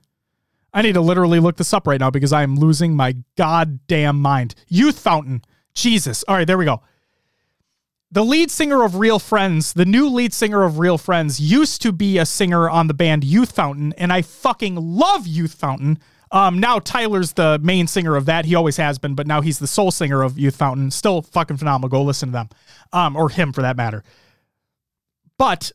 I need to literally look this up right now because I am losing my goddamn mind. Youth Fountain. Jesus. All right, there we go. The lead singer of Real Friends, the new lead singer of Real Friends, used to be a singer on the band Youth Fountain, and I fucking love Youth Fountain. Um, now Tyler's the main singer of that. He always has been, but now he's the sole singer of Youth Fountain. Still fucking phenomenal. Go listen to them, um, or him for that matter. But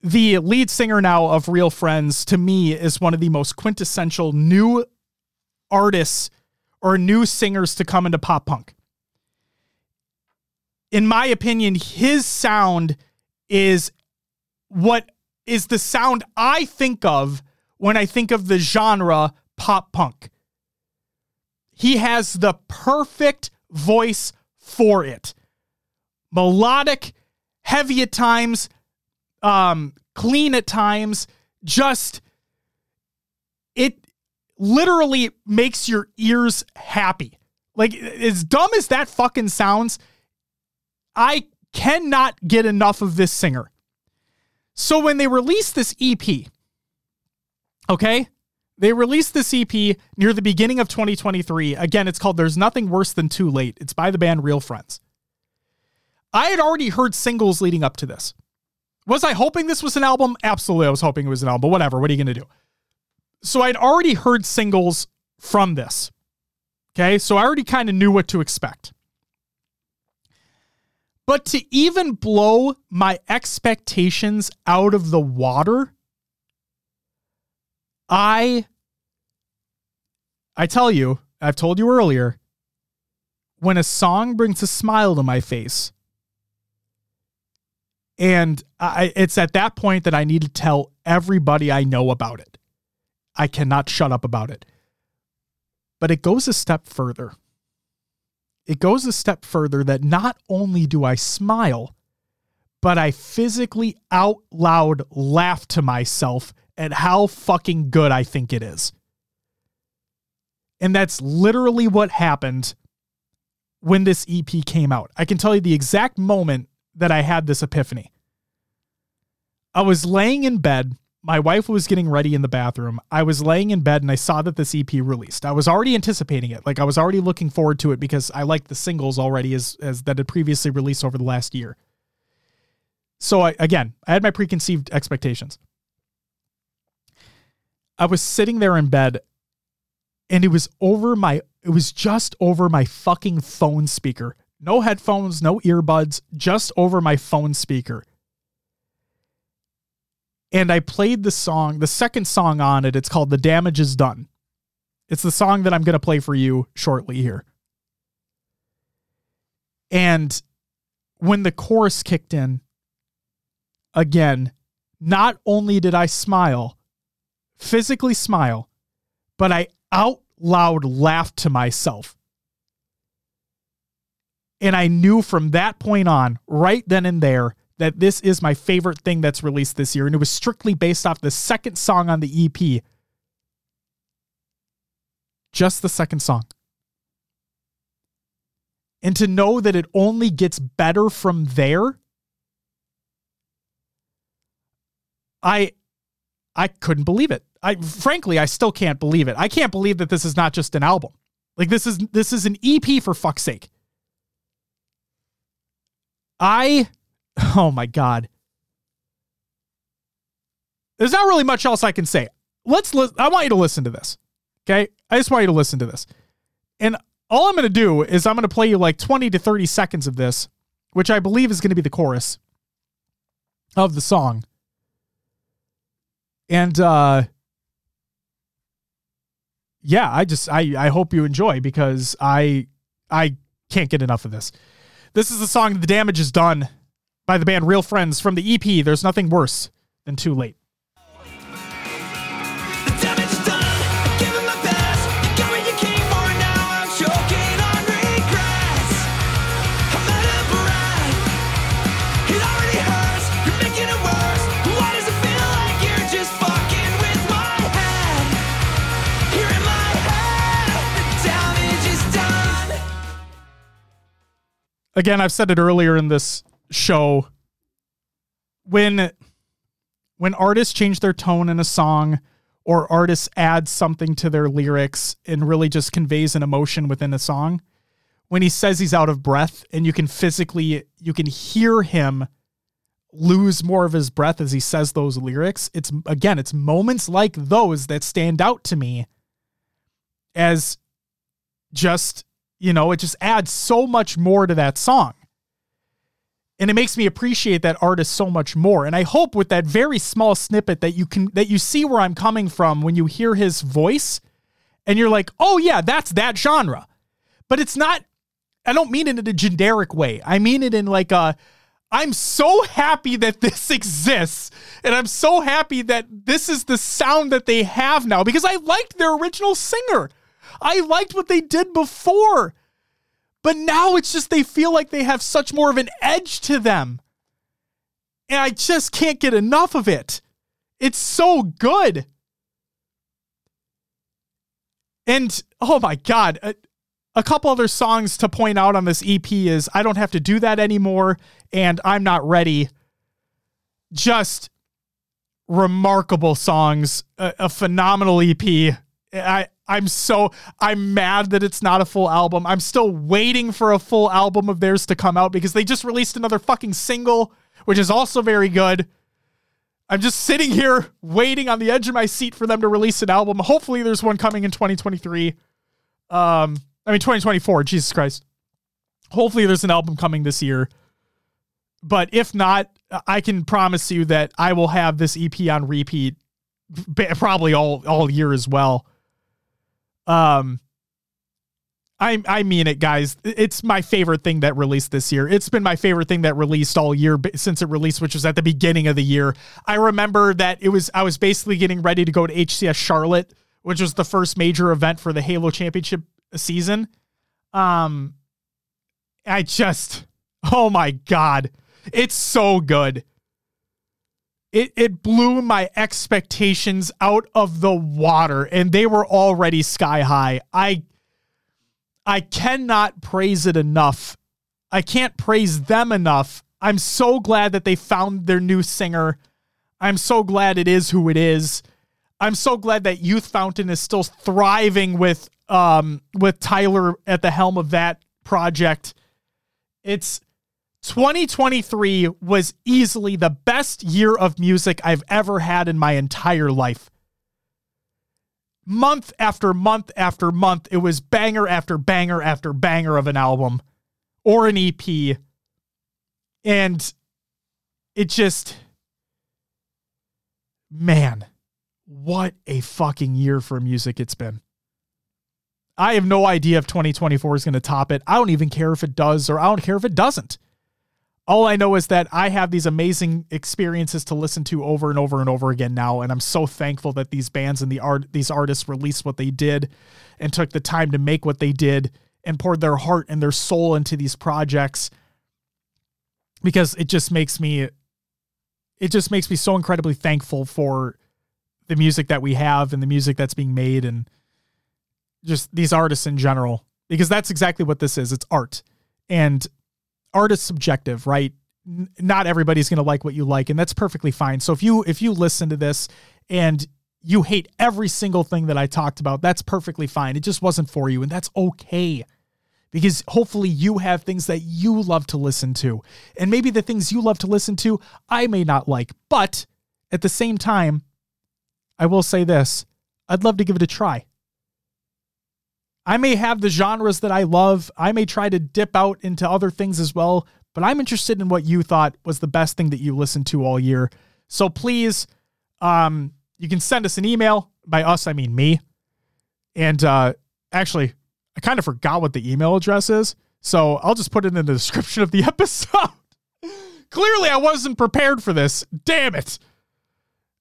the lead singer now of Real Friends, to me, is one of the most quintessential new artists or new singers to come into pop punk. In my opinion, his sound is what is the sound I think of when I think of the genre pop punk. He has the perfect voice for it. Melodic, heavy at times, um, clean at times, just it literally makes your ears happy. Like as dumb as that fucking sounds, I cannot get enough of this singer. So when they released this EP, okay, they released this EP near the beginning of 2023. Again, it's called There's Nothing Worse Than Too Late. It's by the band Real Friends. I had already heard singles leading up to this. Was I hoping this was an album? Absolutely, I was hoping it was an album, but whatever. What are you going to do? So I'd already heard singles from this. Okay, so I already kind of knew what to expect. But to even blow my expectations out of the water, I I tell you, I've told you earlier, when a song brings a smile to my face, and I, it's at that point that I need to tell everybody I know about it. I cannot shut up about it. But it goes a step further. It goes a step further that not only do I smile, but I physically out loud laugh to myself at how fucking good I think it is. And that's literally what happened when this EP came out. I can tell you the exact moment that I had this epiphany. I was laying in bed. My wife was getting ready in the bathroom. I was laying in bed and I saw that this EP released. I was already anticipating it. Like I was already looking forward to it because I liked the singles already as, as that had previously released over the last year. So I, again, I had my preconceived expectations. I was sitting there in bed and it was over my it was just over my fucking phone speaker. No headphones, no earbuds, just over my phone speaker. And I played the song, the second song on it, it's called The Damage is Done. It's the song that I'm going to play for you shortly here. And when the chorus kicked in, again, not only did I smile, physically smile, but I out loud laughed to myself. And I knew from that point on, right then and there, that this is my favorite thing that's released this year. And it was strictly based off the second song on the EP. Just the second song. And to know that it only gets better from there, I I couldn't believe it. I frankly, I still can't believe it. I can't believe that this is not just an album. Like this is this is an EP for fuck's sake. I oh my god. There's not really much else I can say. Let's li- I want you to listen to this. Okay? I just want you to listen to this. And all I'm going to do is I'm going to play you like 20 to 30 seconds of this, which I believe is going to be the chorus of the song. And uh yeah, I just I I hope you enjoy because I I can't get enough of this. This is the song The Damage is Done by the band Real Friends from the EP There's Nothing Worse Than Too Late. Again, I've said it earlier in this show. When when artists change their tone in a song or artists add something to their lyrics and really just conveys an emotion within a song, when he says he's out of breath and you can physically you can hear him lose more of his breath as he says those lyrics, it's again, it's moments like those that stand out to me as just you know, it just adds so much more to that song. And it makes me appreciate that artist so much more. And I hope with that very small snippet that you can that you see where I'm coming from when you hear his voice and you're like, "Oh yeah, that's that genre." But it's not I don't mean it in a generic way. I mean it in like a I'm so happy that this exists. And I'm so happy that this is the sound that they have now because I liked their original singer. I liked what they did before. But now it's just they feel like they have such more of an edge to them. And I just can't get enough of it. It's so good. And oh my God, a, a couple other songs to point out on this EP is I Don't Have to Do That Anymore and I'm Not Ready. Just remarkable songs, a, a phenomenal EP. I I'm so I'm mad that it's not a full album. I'm still waiting for a full album of theirs to come out because they just released another fucking single, which is also very good. I'm just sitting here waiting on the edge of my seat for them to release an album. Hopefully there's one coming in 2023. Um I mean 2024, Jesus Christ. Hopefully there's an album coming this year. but if not, I can promise you that I will have this EP on repeat probably all all year as well. Um I I mean it guys. It's my favorite thing that released this year. It's been my favorite thing that released all year since it released, which was at the beginning of the year. I remember that it was I was basically getting ready to go to HCS Charlotte, which was the first major event for the Halo Championship season. Um I just oh my god. It's so good. It it blew my expectations out of the water and they were already sky high. I I cannot praise it enough. I can't praise them enough. I'm so glad that they found their new singer. I'm so glad it is who it is. I'm so glad that Youth Fountain is still thriving with um with Tyler at the helm of that project. It's 2023 was easily the best year of music I've ever had in my entire life. Month after month after month, it was banger after banger after banger of an album or an EP. And it just, man, what a fucking year for music it's been. I have no idea if 2024 is going to top it. I don't even care if it does or I don't care if it doesn't. All I know is that I have these amazing experiences to listen to over and over and over again now, and I'm so thankful that these bands and the art these artists released what they did and took the time to make what they did and poured their heart and their soul into these projects because it just makes me it just makes me so incredibly thankful for the music that we have and the music that's being made and just these artists in general because that's exactly what this is. It's art. And art is subjective right? N- not everybody's going to like what you like and that's perfectly fine. So if you if you listen to this and you hate every single thing that i talked about that's perfectly fine. It just wasn't for you and that's okay. Because hopefully you have things that you love to listen to. And maybe the things you love to listen to i may not like. But at the same time i will say this i'd love to give it a try I may have the genres that I love. I may try to dip out into other things as well, but I'm interested in what you thought was the best thing that you listened to all year. So please, um, you can send us an email. By us, I mean me. And uh, actually, I kind of forgot what the email address is. So I'll just put it in the description of the episode. Clearly, I wasn't prepared for this. Damn it.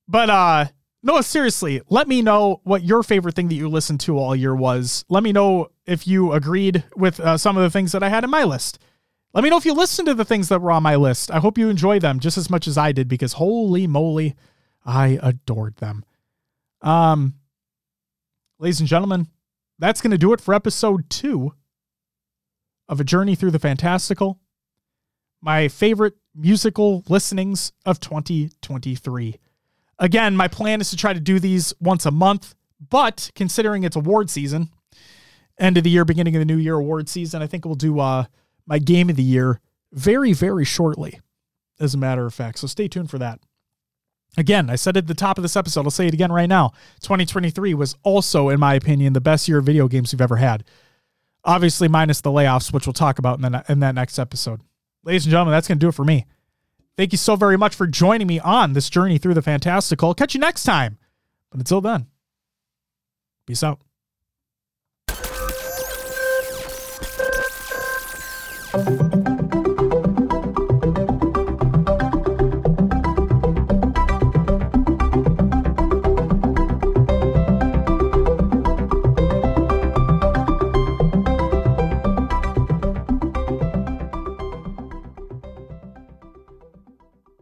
But uh no, seriously, let me know what your favorite thing that you listened to all year was. Let me know if you agreed with uh, some of the things that I had in my list. Let me know if you listened to the things that were on my list. I hope you enjoy them just as much as I did because holy moly, I adored them. Um, ladies and gentlemen, that's going to do it for episode two of A Journey Through the Fantastical. My favorite musical listenings of 2023. Again, my plan is to try to do these once a month, but considering it's award season, end of the year, beginning of the new year award season, I think we'll do uh, my game of the year very, very shortly, as a matter of fact. So stay tuned for that. Again, I said at the top of this episode, I'll say it again right now. 2023 was also, in my opinion, the best year of video games we've ever had. Obviously, minus the layoffs, which we'll talk about in, the, in that next episode. Ladies and gentlemen, that's going to do it for me. Thank you so very much for joining me on this journey through the fantastical. Catch you next time. But until then, peace out. Thank